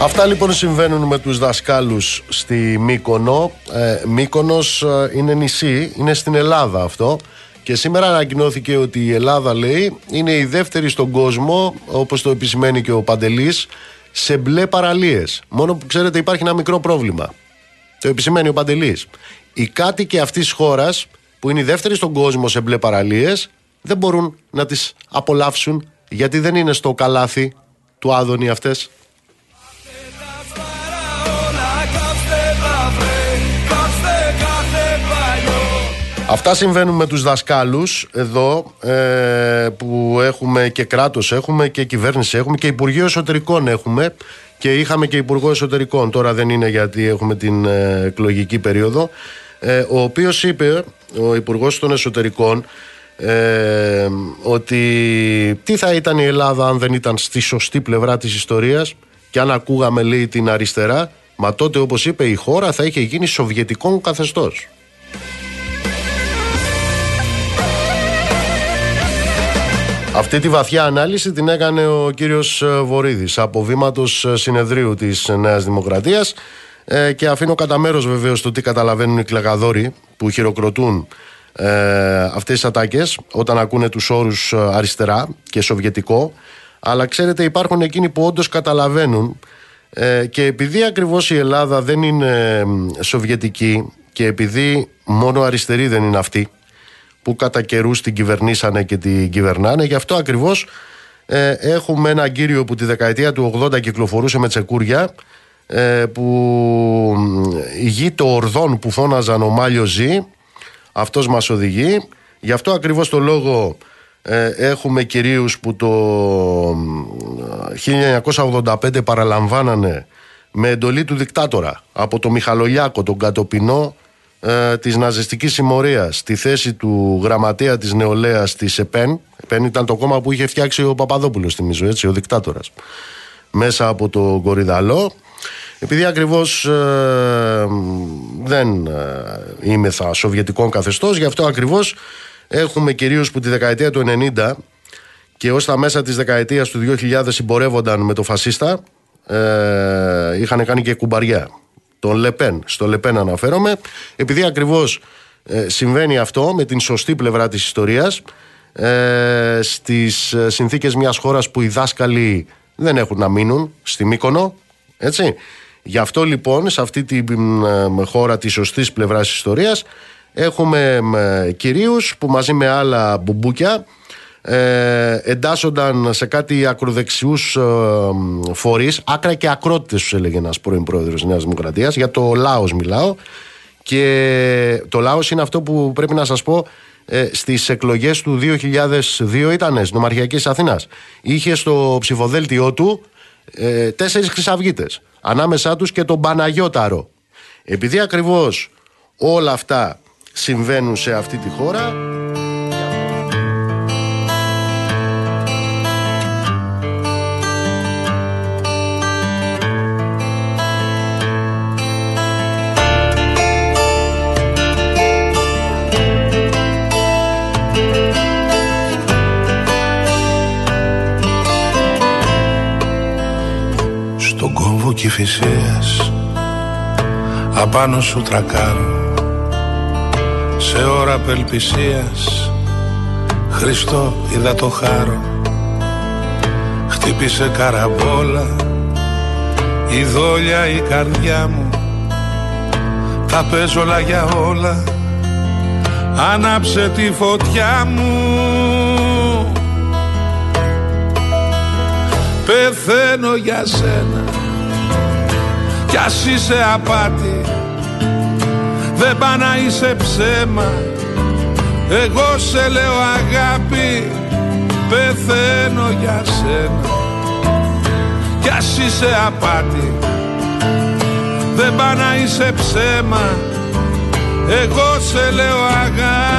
Αυτά λοιπόν συμβαίνουν με τους δασκάλους στη Μύκονο. Ε, Μύκονος ε, είναι νησί, είναι στην Ελλάδα αυτό. Και σήμερα ανακοινώθηκε ότι η Ελλάδα λέει είναι η δεύτερη στον κόσμο, όπως το επισημαίνει και ο Παντελής, σε μπλε παραλίες. Μόνο που ξέρετε υπάρχει ένα μικρό πρόβλημα. Το επισημαίνει ο Παντελής. Οι κάτοικοι αυτής της χώρας, που είναι οι δεύτεροι στον κόσμο σε μπλε παραλίες, δεν μπορούν να τις απολαύσουν γιατί δεν είναι στο καλάθι του Άδωνη αυτές. Αυτά συμβαίνουν με τους δασκάλους εδώ ε, που έχουμε και κράτος έχουμε και κυβέρνηση έχουμε και Υπουργείο Εσωτερικών έχουμε και είχαμε και Υπουργό Εσωτερικών. Τώρα δεν είναι γιατί έχουμε την ε, εκλογική περίοδο. Ε, ο οποίος είπε ο Υπουργός των Εσωτερικών ε, ότι τι θα ήταν η Ελλάδα αν δεν ήταν στη σωστή πλευρά της ιστορίας και αν ακούγαμε λέει την αριστερά μα τότε όπως είπε η χώρα θα είχε γίνει σοβιετικό καθεστώς Αυτή τη βαθιά ανάλυση την έκανε ο κύριος Βορύδης από βήματος συνεδρίου της Νέας Δημοκρατίας. Ε, και αφήνω κατά μέρος βεβαίως το τι καταλαβαίνουν οι κλεγαδόροι που χειροκροτούν ε, αυτές τις ατάκες όταν ακούνε τους όρους αριστερά και σοβιετικό. Αλλά ξέρετε υπάρχουν εκείνοι που όντως καταλαβαίνουν Ε, και επειδή ακριβώς η Ελλάδα δεν είναι μ, σοβιετική και επειδή μόνο αριστεροί δεν είναι αυτοί που κατά καιρούς την κυβερνήσανε και την κυβερνάνε, γι' αυτό ακριβώς ε, έχουμε έναν κύριο που τη δεκαετία του 80 κυκλοφορούσε με τσεκούρια ε, που μ, η γη των ορδών που φώναζαν ο Μάλιο ζει αυτός μας οδηγεί. Γι' αυτό ακριβώς το λόγο ε, έχουμε κυρίους που το μ, 1985 παραλαμβάνανε με εντολή του δικτάτορα από το Μιχαλολιάκο, τον κατοπινό ε, της ναζιστικής συμμορίας στη θέση του γραμματέα της νεολαίας της ΕΠΕΝ. ΕΠΕΝ ήταν το κόμμα που είχε φτιάξει ο Παπαδόπουλος θυμίζω έτσι, ο δικτάτορας. Μέσα από το Κορυδαλό. Επειδή ακριβώς ε, δεν ε, είμαι θα σοβιετικών καθεστώς γι' αυτό ακριβώς έχουμε κυρίως που τη δεκαετία του 90 και ως τα μέσα της δεκαετίας του 2000 συμπορεύονταν με το φασίστα ε, είχαν κάνει και κουμπαριά τον Λεπέν, στο Λεπέν αναφέρομαι επειδή ακριβώς ε, συμβαίνει αυτό με την σωστή πλευρά της ιστορίας ε, στις ε, συνθήκες μιας χώρας που οι δάσκαλοι δεν έχουν να μείνουν στη Μύκονο έτσι. Γι' αυτό λοιπόν σε αυτή τη μ, ε, χώρα της σωστής πλευράς της ιστορίας έχουμε μ, ε, κυρίους που μαζί με άλλα μπουμπούκια ε, εντάσσονταν σε κάτι ακροδεξιούς ε, μ, φορείς άκρα και ακρότητες τους έλεγε ένας πρώην πρόεδρος της Νέας Δημοκρατίας. Για το Λάος μιλάω. Και το Λάος είναι αυτό που πρέπει να σας πω ε, στις εκλογές του 2002 ήταν στις νομαρχιακές Αθήνας. Είχε στο ψηφοδέλτιό του ε, τέσσερις χρυσαυγίτες ανάμεσά τους και τον Παναγιώταρο. Επειδή ακριβώς όλα αυτά συμβαίνουν σε αυτή τη χώρα κόμβο Κηφισίας Απάνω σου τρακάρω. Σε ώρα απελπισίας Χριστό είδα το χάρο. Χτύπησε καραμπόλα Η δόλια η καρδιά μου. Τα παίζω όλα για όλα Άναψε τη φωτιά μου. Πεθαίνω για σένα Κι ας είσαι απάτη. Δεν πά να είσαι ψέμα. Εγώ σε λέω αγάπη. Πεθαίνω για σένα. Κι ας είσαι απάτη. Δεν πά να είσαι ψέμα. Εγώ σε λέω αγάπη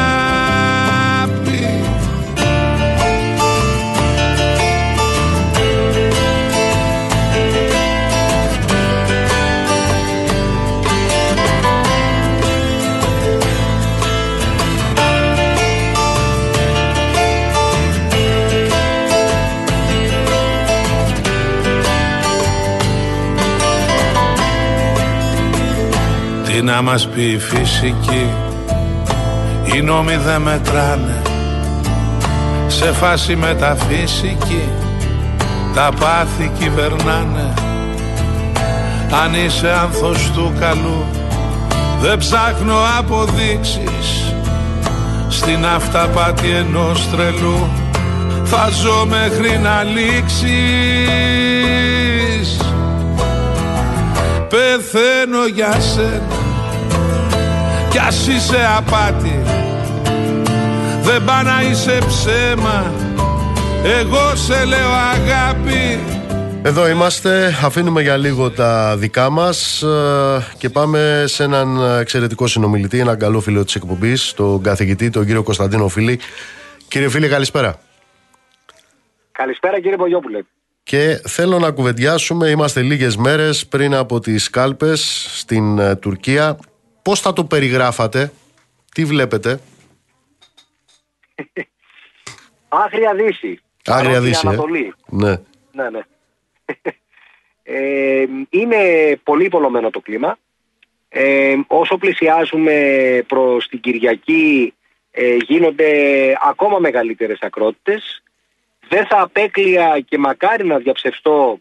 Τι να μας πει η φυσική. Οι νόμοι δεν μετράνε. Σε φάση μεταφυσική Τα πάθη κυβερνάνε. Αν είσαι άνθος του καλού Δεν ψάχνω αποδείξεις. Στην αυταπάτη ενός τρελού Θα ζω μέχρι να λήξεις. Πεθαίνω για σένα κι ας είσαι απάτη Δεν πά να είσαι ψέμα Εγώ σε λέω αγάπη Εδώ είμαστε, αφήνουμε για λίγο τα δικά μας ε, και πάμε σε έναν εξαιρετικό συνομιλητή, έναν καλό φίλο της εκπομπής, τον καθηγητή, τον κύριο Κωνσταντίνο Φίλη. Κύριε Φίλη, καλησπέρα. Καλησπέρα κύριε Πογιόπουλε. Και θέλω να κουβεντιάσουμε, είμαστε λίγες μέρες πριν από τις κάλπες στην ε, Τουρκία. Πώς θα το περιγράφατε, τι βλέπετε; Άγρια Δύση. Άγρια Ανώτια Δύση, ε. Ανατολή. Ναι. Ναι, ναι. Ε, είναι πολύ πολλωμένο το κλίμα. Ε, όσο πλησιάζουμε προς την Κυριακή ε, γίνονται ακόμα μεγαλύτερες ακρότητες. Δεν θα απέκλεια και μακάρι να διαψευστώ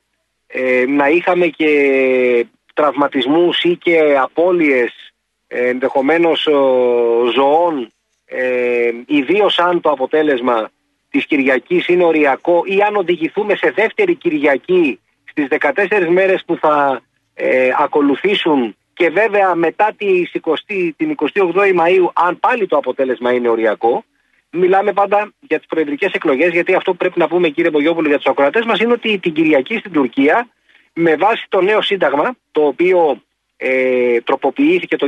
ε, να είχαμε και τραυματισμούς ή και απώλειες ε, ενδεχομένως ο, ζωών ε, ιδίως αν το αποτέλεσμα της Κυριακής είναι οριακό ή αν οδηγηθούμε σε δεύτερη Κυριακή στις 14 μέρες που θα ε, ακολουθήσουν και βέβαια μετά τις 20, την 28η Μαΐου αν πάλι το αποτέλεσμα είναι οριακό μιλάμε πάντα για τις προεδρικές εκλογές γιατί αυτό που πρέπει να πούμε κύριε Μπογιόπουλο για τους ακροατές μας είναι ότι την Κυριακή στην Τουρκία με βάση το νέο σύνταγμα το οποίο ε, τροποποιήθηκε το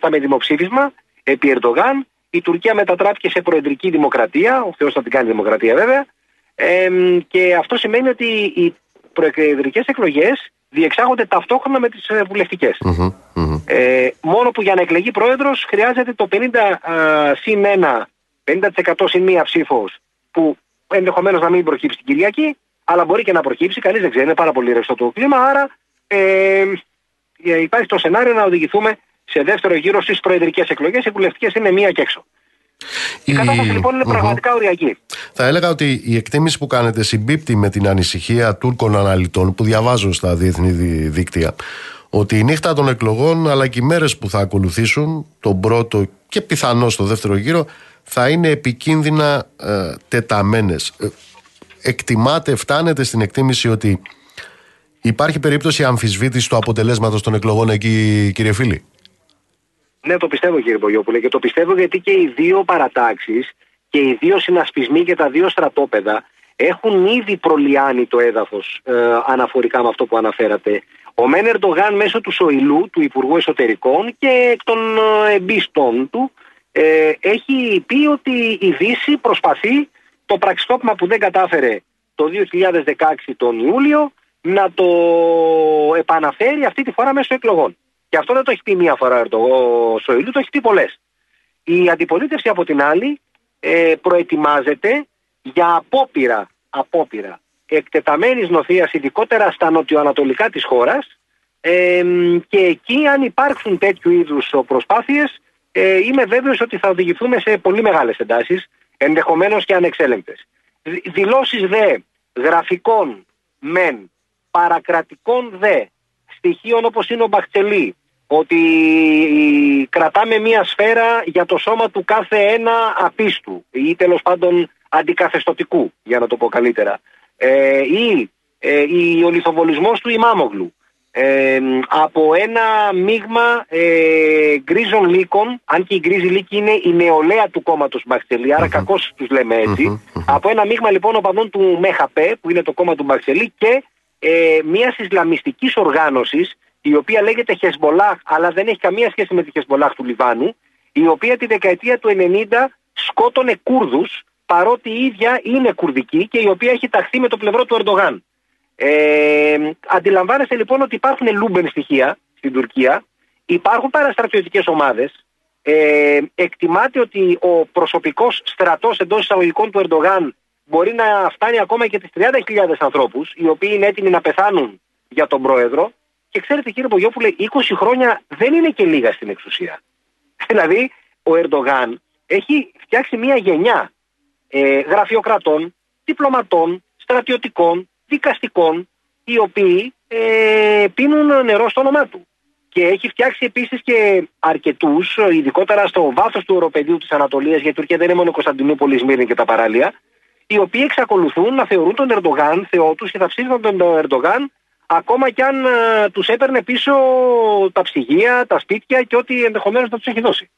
2017 με δημοψήφισμα επί Ερντογάν. Η Τουρκία μετατράπηκε σε προεδρική δημοκρατία, ο Θεός θα την κάνει δημοκρατία βέβαια. Ε, και αυτό σημαίνει ότι οι προεδρικές εκλογές διεξάγονται ταυτόχρονα με τις ε, βουλευτικές. Μμμ, μμμ. Ε, μόνο που για να εκλεγεί πρόεδρος χρειάζεται το 50 α, συν 1, 50% συν μία ψήφος που ενδεχομένως να μην προκύψει την Κυριακή, αλλά μπορεί και να προκύψει, κανείς δεν ξέρει, είναι πάρα πολύ ρευστό το κλίμα, άρα ε, ε, υπάρχει το σενάριο να οδηγηθούμε σε δεύτερο γύρο στις προεδρικές εκλογές, οι βουλευτικές είναι μία και έξω. Η, Η- κατάσταση λοιπόν είναι Μμμ. πραγματικά οριακή. Θα έλεγα ότι η εκτίμηση που κάνετε συμπίπτει με την ανησυχία Τούρκων αναλυτών που διαβάζω στα διεθνή δι- δίκτυα ότι η νύχτα των εκλογών αλλά και οι μέρες που θα ακολουθήσουν τον πρώτο και πιθανό στο δεύτερο γύρο θα είναι επικίνδυνα ε, τεταμένες. Ε, εκτιμάτε, φτάνετε στην εκτίμηση ότι υπάρχει περίπτωση αμφισβήτηση του αποτελέσματος των εκλογών εκεί κύριε φίλη; Ναι, το πιστεύω κύριε Μπογιόπουλε και το πιστεύω γιατί και οι δύο παρατάξεις και οι δύο συνασπισμοί και τα δύο στρατόπεδα έχουν ήδη προλιάνει το έδαφος ε, αναφορικά με αυτό που αναφέρατε. Ο Μεν Ερντογάν μέσω του Σοηλού, του Υπουργού Εσωτερικών και εκ των ε, εμπίστων του ε, έχει πει ότι η Δύση προσπαθεί το πραξικόπημα που δεν κατάφερε το 2016 τον Ιούλιο να το επαναφέρει αυτή τη φορά μέσω εκλογών. Και αυτό δεν το έχει πει μία φορά ο Ερντογό- ο Σοηλού, το έχει πει πολλές. Η αντιπολίτευση από την άλλη ε, προετοιμάζεται για απόπειρα, απόπειρα εκτεταμένης νοθείας ειδικότερα στα νοτιοανατολικά της χώρας ε, και εκεί αν υπάρξουν τέτοιου είδους προσπάθειες ε, είμαι βέβαιος ότι θα οδηγηθούμε σε πολύ μεγάλες εντάσεις ενδεχομένως και ανεξέλεγκτες. Δη- Δηλώσεις δε γραφικών μεν παρακρατικών δε στοιχείων όπως είναι ο Μπαχτσελή ότι κρατάμε μία σφαίρα για το σώμα του κάθε ένα απίστου ή τέλος πάντων αντικαθεστοτικού για να το πω καλύτερα. Ε, ή ε, η- ο λιθοβολισμός του Ιμάμογλου. Ε, από ένα μείγμα ε, γκρίζων λύκων, αν και η γκρίζη λύκη είναι η νεολαία του κόμματος Μπαξελή, άρα κακώς τους λέμε έτσι, από ένα μείγμα λοιπόν οπαδών του ΜΕΧΑΠΕ, που είναι το κόμμα του Μπαξελή, και ε, μιας Ισλαμιστικής οργάνωσης, η οποία λέγεται Χεσμολάχ, αλλά δεν έχει καμία σχέση με τη Χεσμολάχ του Λιβάνου, η οποία τη δεκαετία του 90 σκότωνε Κούρδους, παρότι η ίδια είναι κουρδική και η οποία έχει ταχθεί με το πλευρό του Ερντογάν. Ε, αντιλαμβάνεστε λοιπόν ότι υπάρχουν λούμπεν στοιχεία στην Τουρκία, υπάρχουν παραστρατιωτικές ομάδες, ε, εκτιμάται ότι ο προσωπικός στρατός εντός εισαγωγικών του Ερντογάν μπορεί να φτάνει ακόμα και τις 30.000 ανθρώπους, οι οποίοι είναι έτοιμοι να πεθάνουν για τον πρόεδρο. Και ξέρετε κύριε Πογιόπουλε, 20 χρόνια δεν είναι και λίγα στην εξουσία. Δηλαδή, ο Ερντογάν έχει φτιάξει μια γενιά ε, γραφειοκρατών, διπλωματών, στρατιωτικών, δικαστικών, οι οποίοι ε, πίνουν νερό στο όνομά του. Και έχει φτιάξει επίσης και αρκετούς, ειδικότερα στο βάθος του οροπεδίου της Ανατολίας, γιατί η Τουρκία δεν είναι μόνο η Κωνσταντινούπολη, η Σμύρνη και τα παράλια, οι οποίοι εξακολουθούν να θεωρούν τον Ερντογάν θεό τους και θα ψήφισαν τον Ερντογάν ακόμα κι αν ε, τους έπαιρνε πίσω τα ψυγεία, τα σπίτια και ό,τι ενδεχομένως να τους έχει δώσει.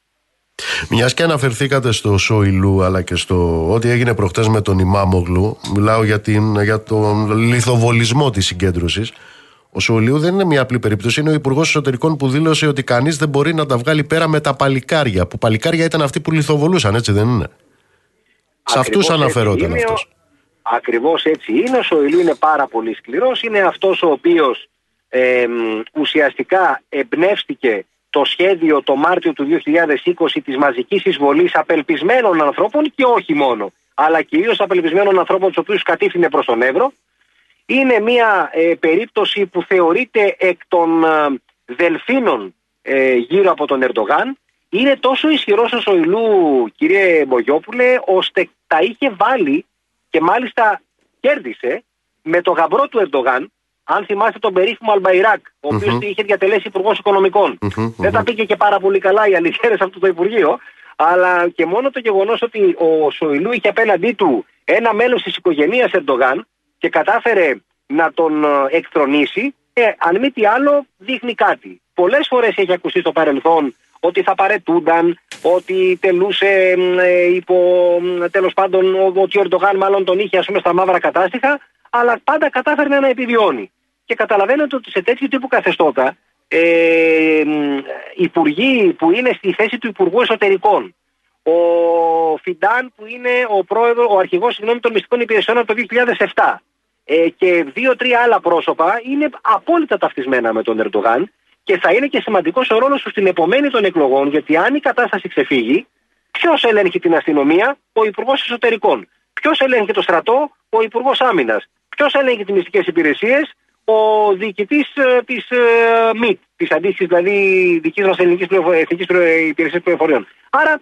Μιας και αναφερθήκατε στο Σόιλου αλλά και στο ό,τι έγινε προχτές με τον Ιμάμογλου, μιλάω για, την, για τον λιθοβολισμό της συγκέντρωσης. Ο Σόιλου δεν είναι μια απλή περίπτωση. Είναι ο Υπουργός Εσωτερικών που δήλωσε ότι κανείς δεν μπορεί να τα βγάλει πέρα με τα παλικάρια. Που παλικάρια ήταν αυτοί που λιθοβολούσαν, έτσι δεν είναι; Σε αυτούς Ακριβώς έτσι αναφερόταν είναι. αυτός. Ακριβώς έτσι είναι. Ο Σοηλού είναι πάρα πολύ σκληρός. Είναι αυτός ο οποίος ε, μ, ουσιαστικά εμπνεύστηκε το σχέδιο το Μάρτιο του 2020 της μαζικής εισβολής απελπισμένων ανθρώπων και όχι μόνο, αλλά κυρίως απελπισμένων ανθρώπων τους οποίους κατήφθηνε προς τον Εύρο. Είναι μια ε, περίπτωση που θεωρείται εκ των ε, δελφίνων ε, γύρω από τον Ερντογάν. Είναι τόσο ισχυρός ο Σοηλού, κύριε Μπογιόπουλε, ώστε τα είχε βάλει και μάλιστα κέρδισε με το γαμπρό του Ερντογάν Αν θυμάστε τον περίφημο Αλμπαϊράκ, ο οποιο είχε διατελέσει υπουργός Οικονομικών. Δεν τα πήγε και πάρα πολύ καλά οι αληθιέρε αυτό το Υπουργείο, αλλά και μόνο το γεγονός ότι ο Σοηλού είχε απέναντί του ένα μέλος της οικογένειας Ερντογάν και κατάφερε να τον ε, εκθρονήσει, ε, αν μη τι άλλο, δείχνει κάτι. Πολλές φορές έχει ακουστεί στο παρελθόν ότι θα παρετούνταν, ότι τελούσε μ, ε, υπό, μ, τέλος πάντων, ο- ότι ο Ερντογάν μάλλον τον είχε ας πούμε στα μαύρα κατάστοιχα, αλλά πάντα κατάφερνε να επιβιώνει. Και καταλαβαίνετε ότι σε τέτοιου τύπου καθεστώτα, ε, μ, υπουργοί που είναι στη θέση του Υπουργού Εσωτερικών, ο Φιντάν που είναι ο, πρόεδρο, ο αρχηγός συγγνώμη, των μυστικών υπηρεσιών από το 2007 ε, και δύο-τρία άλλα πρόσωπα είναι απόλυτα ταυτισμένα με τον Ερντογάν και θα είναι και σημαντικός ο ρόλος τους στην επομένη των εκλογών, γιατί αν η κατάσταση ξεφύγει, ποιος ελέγχει την αστυνομία, ο Υπουργός Εσωτερικών. Ποιος ελέγχει το στρατό, ο Υπουργός Άμυνας. Ποιος ελέγχει τις μυστικές υπηρεσίες, ο διοικητής της ε, ΜΙΤ, της αντίστοιχης δηλαδή δικής μας ελληνικής εθνικής υπηρεσίας πληροφοριών. Άρα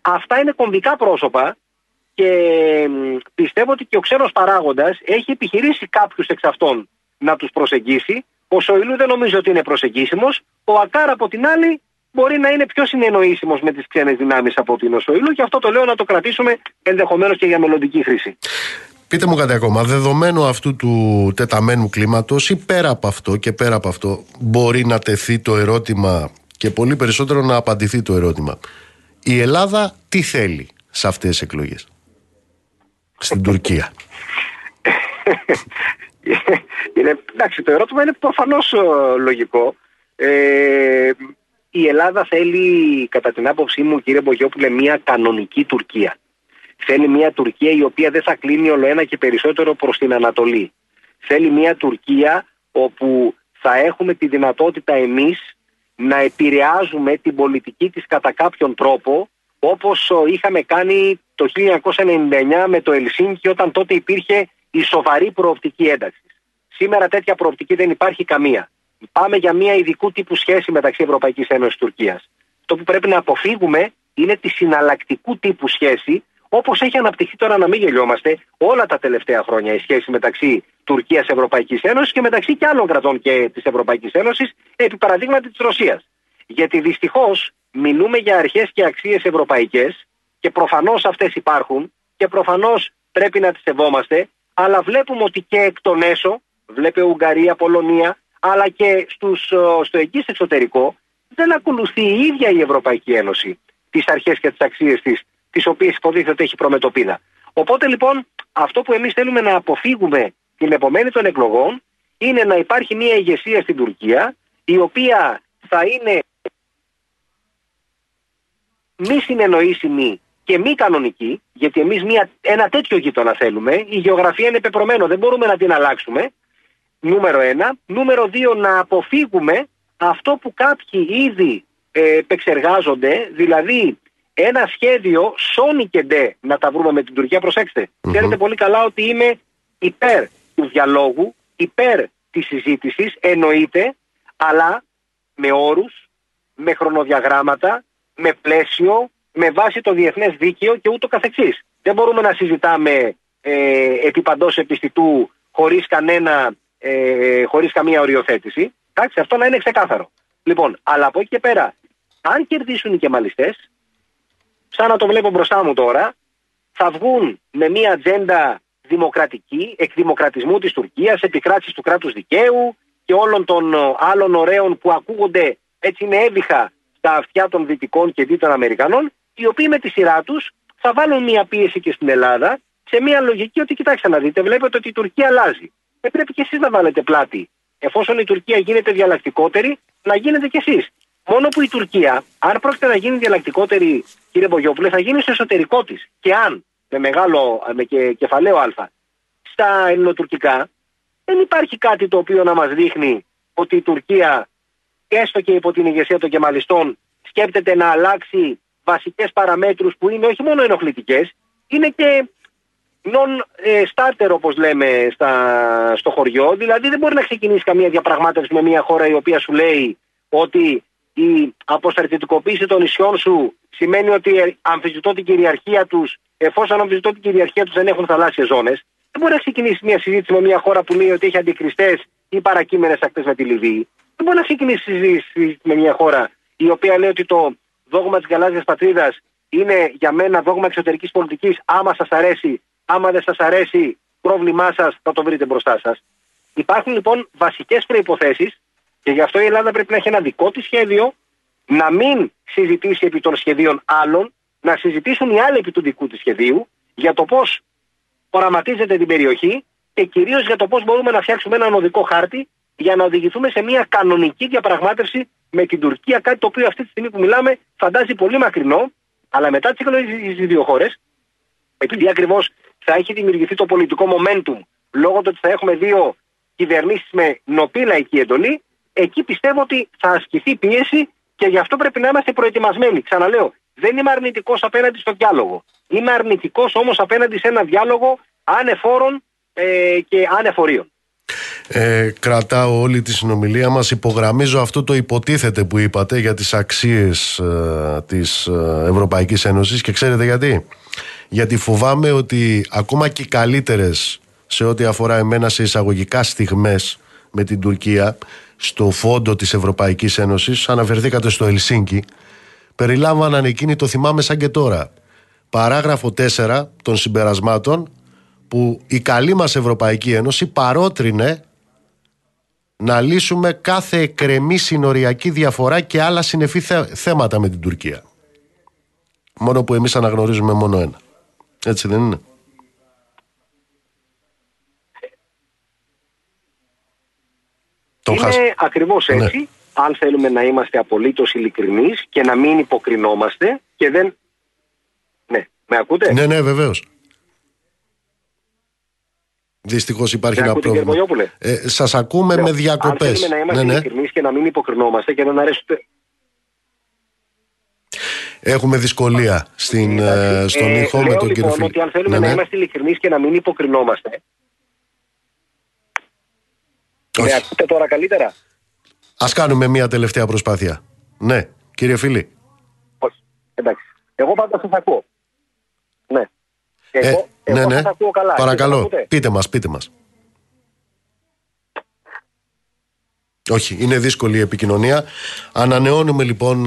αυτά είναι κομβικά πρόσωπα και μ, πιστεύω ότι και ο ξένος παράγοντας έχει επιχειρήσει κάποιους εξ αυτών να τους προσεγγίσει. Ο Σοηλού δεν νομίζω ότι είναι προσεγγίσιμος. Ο Ακάρα από την άλλη μπορεί να είναι πιο συνεννοήσιμος με τις ξένες δυνάμεις από ότι είναι ο Σοηλού και αυτό το λέω να το κρατήσουμε ενδεχομένως και για μελλοντική χρήση. Πείτε μου κάτι ακόμα. Δεδομένου αυτού του τεταμένου κλίματος ή πέρα από αυτό και πέρα από αυτό, μπορεί να τεθεί το ερώτημα και πολύ περισσότερο να απαντηθεί το ερώτημα. Η Ελλάδα τι θέλει σε αυτές τις εκλογές; Στην Τουρκία. είναι, εντάξει, το ερώτημα είναι προφανώς ε, λογικό. Ε, η Ελλάδα θέλει, κατά την άποψή μου, κύριε Μπογιόπουλε, μια κανονική Τουρκία. Θέλει μια Τουρκία η οποία δεν θα κλείνει όλο ένα και περισσότερο προς την Ανατολή. Θέλει μια Τουρκία όπου θα έχουμε τη δυνατότητα εμείς να επηρεάζουμε την πολιτική της κατά κάποιον τρόπο όπως ο, είχαμε κάνει το 1999 με το Ελσίνκι όταν τότε υπήρχε η σοβαρή προοπτική ένταξης. Σήμερα τέτοια προοπτική δεν υπάρχει καμία. Πάμε για μια ειδικού τύπου σχέση μεταξύ Ευρωπαϊκής Ένωσης και Τουρκίας. Το που πρέπει να αποφύγουμε είναι τη συναλλακτικού τύπου σχέση όπως έχει αναπτυχθεί τώρα να μην γελιόμαστε όλα τα τελευταία χρόνια η σχέση μεταξύ Τουρκίας Ευρωπαϊκής Ένωσης και μεταξύ και άλλων κρατών και της Ευρωπαϊκής Ένωσης επί παραδείγματι της Ρωσίας. Γιατί δυστυχώς μιλούμε για αρχές και αξίες ευρωπαϊκές και προφανώς αυτές υπάρχουν και προφανώς πρέπει να τις σεβόμαστε αλλά βλέπουμε ότι και εκ των έσω, βλέπε Ουγγαρία, Πολωνία αλλά και στους, ε, στο εγγύς εξωτερικό δεν ακολουθεί η ίδια η Ευρωπαϊκή Ένωση τις αρχές και τις αξίες της τις οποίες υποτίθεται ότι έχει προμετωπίδα. Οπότε λοιπόν αυτό που εμείς θέλουμε να αποφύγουμε την επομένη των εκλογών είναι να υπάρχει μια ηγεσία στην Τουρκία η οποία θα είναι μη συνεννοήσιμη και μη κανονική, γιατί εμείς ένα τέτοιο γείτονα θέλουμε. Η γεωγραφία είναι πεπρωμένο, δεν μπορούμε να την αλλάξουμε. Νούμερο ένα. Νούμερο δύο, να αποφύγουμε αυτό που κάποιοι ήδη ε, επεξεργάζονται, δηλαδή ένα σχέδιο σόνι και ντε να τα βρούμε με την Τουρκία. Προσέξτε, ξέρετε πολύ καλά ότι είμαι υπέρ του διαλόγου, υπέρ της συζήτησης, εννοείται, αλλά με όρους, με χρονοδιαγράμματα, με πλαίσιο, με βάση το διεθνές δίκαιο και ούτω καθεξής. Δεν μπορούμε να συζητάμε ε, επί παντός επιστητού χωρίς, κανένα, ε, χωρίς καμία οριοθέτηση. Εντάξει, αυτό να είναι ξεκάθαρο. Λοιπόν, αλλά από εκεί και πέρα, αν κερδίσουν οι κεμαλιστές, σαν να το βλέπω μπροστά μου τώρα, θα βγουν με μια ατζέντα δημοκρατική, εκδημοκρατισμού της Τουρκίας, επικράτησης του κράτους δικαίου και όλων των ε, άλλων ωραίων που ακούγονται έτσι είναι έβυχα στα αυτιά των Δυτικών και Δίτων Αμερικανών, οι οποίοι με τη σειρά τους θα βάλουν μια πίεση και στην Ελλάδα σε μια λογική ότι κοιτάξτε να δείτε, βλέπετε ότι η Τουρκία αλλάζει. Ε, πρέπει και εσείς να βάλετε πλάτη. Εφόσον η Τουρκία γίνεται διαλλακτικότερη, να γίνετε κι εσείς. Μόνο που η Τουρκία, αν πρόκειται να γίνει διαλλακτικότερη, κύριε Μπογιόπουλε, θα γίνει στο εσωτερικό της. Και αν, με μεγάλο με και, κεφαλαίο Α, στα ελληνοτουρκικά, δεν υπάρχει κάτι το οποίο να μας δείχνει ότι η Τουρκία, έστω και υπό την ηγεσία των κεμαλιστών, σκέπτεται να αλλάξει βασικές παραμέτρους που είναι όχι μόνο ενοχλητικές, είναι και non-starter όπως λέμε στα, στο χωριό. Δηλαδή δεν μπορεί να ξεκινήσει καμία διαπραγμάτευση με μια χώρα η οποία σου λέει ότι η αποστρατητικοποίηση των νησιών σου σημαίνει ότι αμφισβητώ την κυριαρχία τους εφόσον αμφισβητώ την κυριαρχία τους δεν έχουν θαλάσσιες ζώνες. Δεν μπορεί να ξεκινήσει μια συζήτηση με μια χώρα που λέει ότι έχει αντικριστές οι παρακείμενες ακτές με τη Λιβύη. Δεν μπορεί να ξεκινήσει συζήτηση με μια χώρα η οποία λέει ότι το δόγμα της γαλάζιας πατρίδας είναι για μένα δόγμα εξωτερικής πολιτικής. Άμα σας αρέσει, άμα δεν σας αρέσει, πρόβλημά σας θα το βρείτε μπροστά σας. Υπάρχουν λοιπόν βασικές προποθέσει και γι' αυτό η Ελλάδα πρέπει να έχει ένα δικό της σχέδιο, να μην συζητήσει επί των σχεδίων άλλων, να συζητήσουν οι άλλοι επί του δικού της σχεδίου για το πώς οραματίζεται την περιοχή και κυρίως για το πώς μπορούμε να φτιάξουμε έναν οδικό χάρτη για να οδηγηθούμε σε μια κανονική διαπραγμάτευση με την Τουρκία. Κάτι το οποίο αυτή τη στιγμή που μιλάμε φαντάζει πολύ μακρινό, αλλά μετά τις εκλογές στι δύο χώρες, επειδή ακριβώς θα έχει δημιουργηθεί το πολιτικό momentum λόγω του ότι θα έχουμε δύο κυβερνήσεις με νοπή λαϊκή εντολή, εκεί πιστεύω ότι θα ασκηθεί πίεση και γι' αυτό πρέπει να είμαστε προετοιμασμένοι. Ξαναλέω, δεν είμαι αρνητικός απέναντι στο διάλογο. Είμαι αρνητικός όμως απέναντι σε ένα διάλογο ανεφόρων ε, και ανεφορίων. Ε, κρατάω όλη τη συνομιλία μας. Υπογραμμίζω αυτό το υποτίθεται που είπατε για τις αξίες ε, της ε, Ευρωπαϊκής Ένωσης. Και ξέρετε γιατί; Γιατί φοβάμαι ότι ακόμα και οι καλύτερες σε ό,τι αφορά εμένα σε εισαγωγικά στιγμές με την Τουρκία στο φόντο της Ευρωπαϊκής Ένωσης αναφερθήκατε στο Ελσίνκι περιλάμβαναν εκείνη το θυμάμαι σαν και τώρα παράγραφο 4 των συμπερασμάτων που η καλή μας Ευρωπαϊκή Ένωση παρότρινε να λύσουμε κάθε εκρεμή συνοριακή διαφορά και άλλα συνεφή θέματα με την Τουρκία. Μόνο που εμείς αναγνωρίζουμε μόνο ένα. Έτσι δεν είναι; είναι ακριβώς ναι. έτσι. Αν θέλουμε να είμαστε απολύτως ειλικρινείς και να μην υποκρινόμαστε και δεν... Ναι, με ακούτε; Ναι, ναι, βεβαίως. Δυστυχώς υπάρχει ένα πρόβλημα. Ε, Σας ακούμε με διακοπές. Αν θέλουμε να είμαστε ναι, ναι. ειλικρινείς και να μην υποκρινόμαστε και να δεν αρέσουμε. Έχουμε δυσκολία στην, ε, στον ε, ήχο με τον λοιπόν, κύριο Φίλιπ. ότι αν θέλουμε ναι, να ναι. είμαστε ειλικρινείς και να μην υποκρινόμαστε. Όχι. Με ακούτε τώρα καλύτερα; Α κάνουμε μια τελευταία προσπάθεια. Ναι, κύριε Φίλη. Όχι. Εντάξει. Εγώ πάντα σας ακούω. Ναι. Ε, εγώ, ναι, ναι. ακούω καλά. Παρακαλώ, πείτε μας, πείτε μας. Όχι, είναι δύσκολη η επικοινωνία. Ανανεώνουμε λοιπόν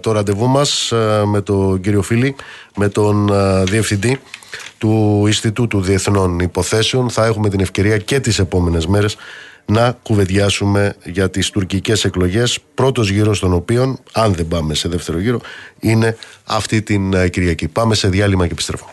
το ραντεβού μας με τον κύριο Φίλη, με τον Διευθυντή του Ινστιτούτου Διεθνών Υποθέσεων. Θα έχουμε την ευκαιρία και τις επόμενες μέρες να κουβεντιάσουμε για τις τουρκικές εκλογές πρώτος γύρος των οποίων, αν δεν πάμε σε δεύτερο γύρο, είναι αυτή την Κυριακή. Πάμε σε διάλειμμα και επιστρέφουμε.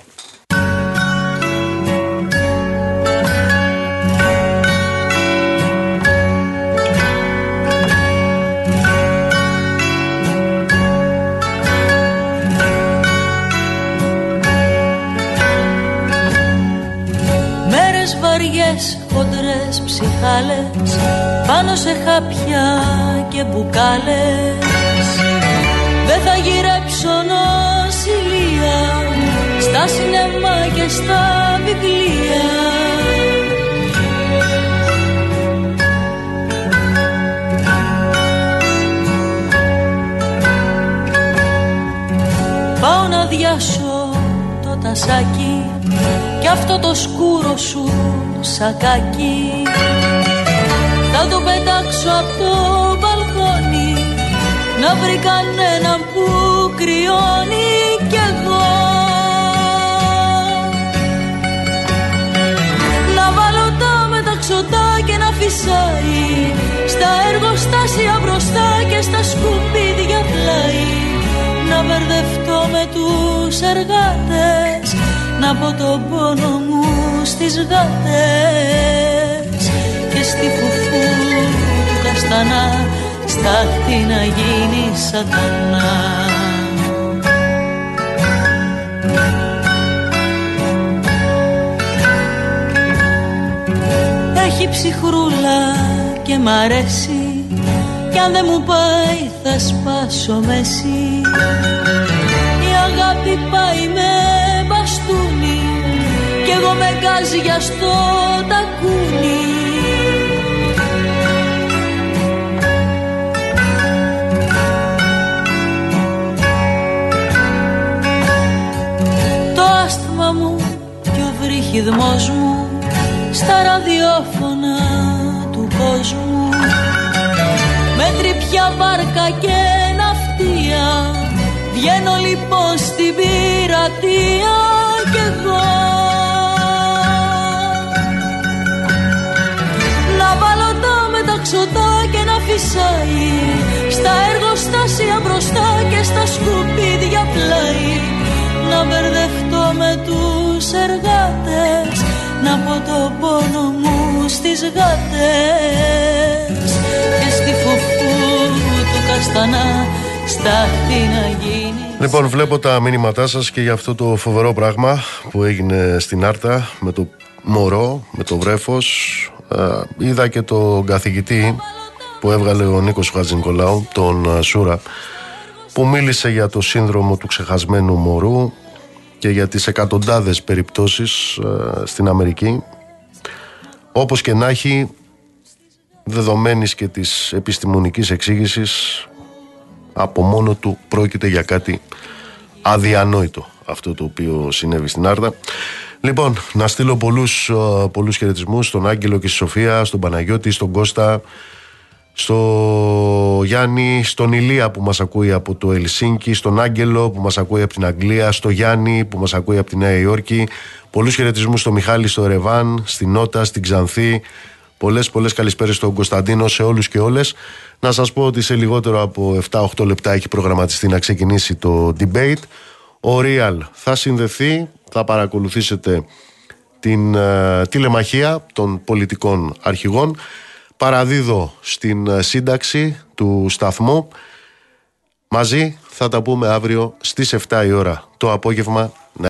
Ψυχάλες πάνω σε χάπια και μπουκάλες. Δεν θα γυρέψω νοσηλεία στα σινεμά και στα βιβλία. Πάω να διάσω το τασάκι κι αυτό το σκούρο σου σακάκι Θα το πετάξω από το μπαλκόνι Να βρει κανέναν που κρυώνει κι εγώ. Να βάλω τα μεταξωτά και να φυσάει Στα εργοστάσια μπροστά και στα σκουπίδια πλάι. Να μπερδευτώ με τους εργάτες να πω τον πόνο μου στις γάτες και στη φουφού του καστανά στάχτη να γίνει σατανά. Έχει ψυχρούλα και μ' αρέσει κι αν δεν μου πάει θα σπάσω μέση η αγάπη πάει με κι εγώ με γκάζια στο τακούνι. Το άσθμα μου και ο βρύχιδμός μου στα ραδιόφωνα του κόσμου. Με τρυπιά βάρκα και ναυτία Βγαίνω λοιπόν στην πειρατεία κι εγώ μεταξωτά και να φυσάει. Στα εργοστάσια μπροστά και στα σκουπίδια πλάι. Να μπερδευτώ με τους εργάτες Να πω το πόνο μου στις γάτες. Και στη φουφού του καστανά στάχτη να γίνει. Λοιπόν, βλέπω τα μήνυματά σας και για αυτό το φοβερό πράγμα που έγινε στην Άρτα με το μωρό, με το βρέφος. Είδα και τον καθηγητή που έβγαλε ο Νίκος Χατζηνικολάου, τον ε, Σούρα, που μίλησε για το σύνδρομο του ξεχασμένου μωρού και για τις εκατοντάδες περιπτώσεις ε, στην Αμερική. Όπως και να έχει, δεδομένης και της επιστημονικής εξήγησης, από μόνο του πρόκειται για κάτι αδιανόητο αυτό το οποίο συνέβη στην Άρτα. Λοιπόν, να στείλω πολλούς, ε, πολλούς χαιρετισμούς στον Άγγελο και στη Σοφία, στον Παναγιώτη, στον Κώστα, στο Γιάννη, στον Ηλία που μας ακούει από το Ελσίνκι, στον Άγγελο που μας ακούει από την Αγγλία, στο Γιάννη που μας ακούει από τη Νέα Υόρκη. Πολλούς χαιρετισμούς στο Μιχάλη, στο Ρεβάν, στην Νότα, στην Ξανθή. Πολλές πολλές καλησπέρες στον Κωνσταντίνο, σε όλους και όλες. Να σας πω ότι σε λιγότερο από 7-8 λεπτά έχει προγραμματιστεί να ξεκινήσει το debate. Ο Real θα συνδεθεί, θα παρακολουθήσετε την ε, τηλεμαχία των πολιτικών αρχηγών. Παραδίδω στην ε, σύνταξη του σταθμού. Μαζί θα τα πούμε αύριο στις 7 η ώρα το απόγευμα.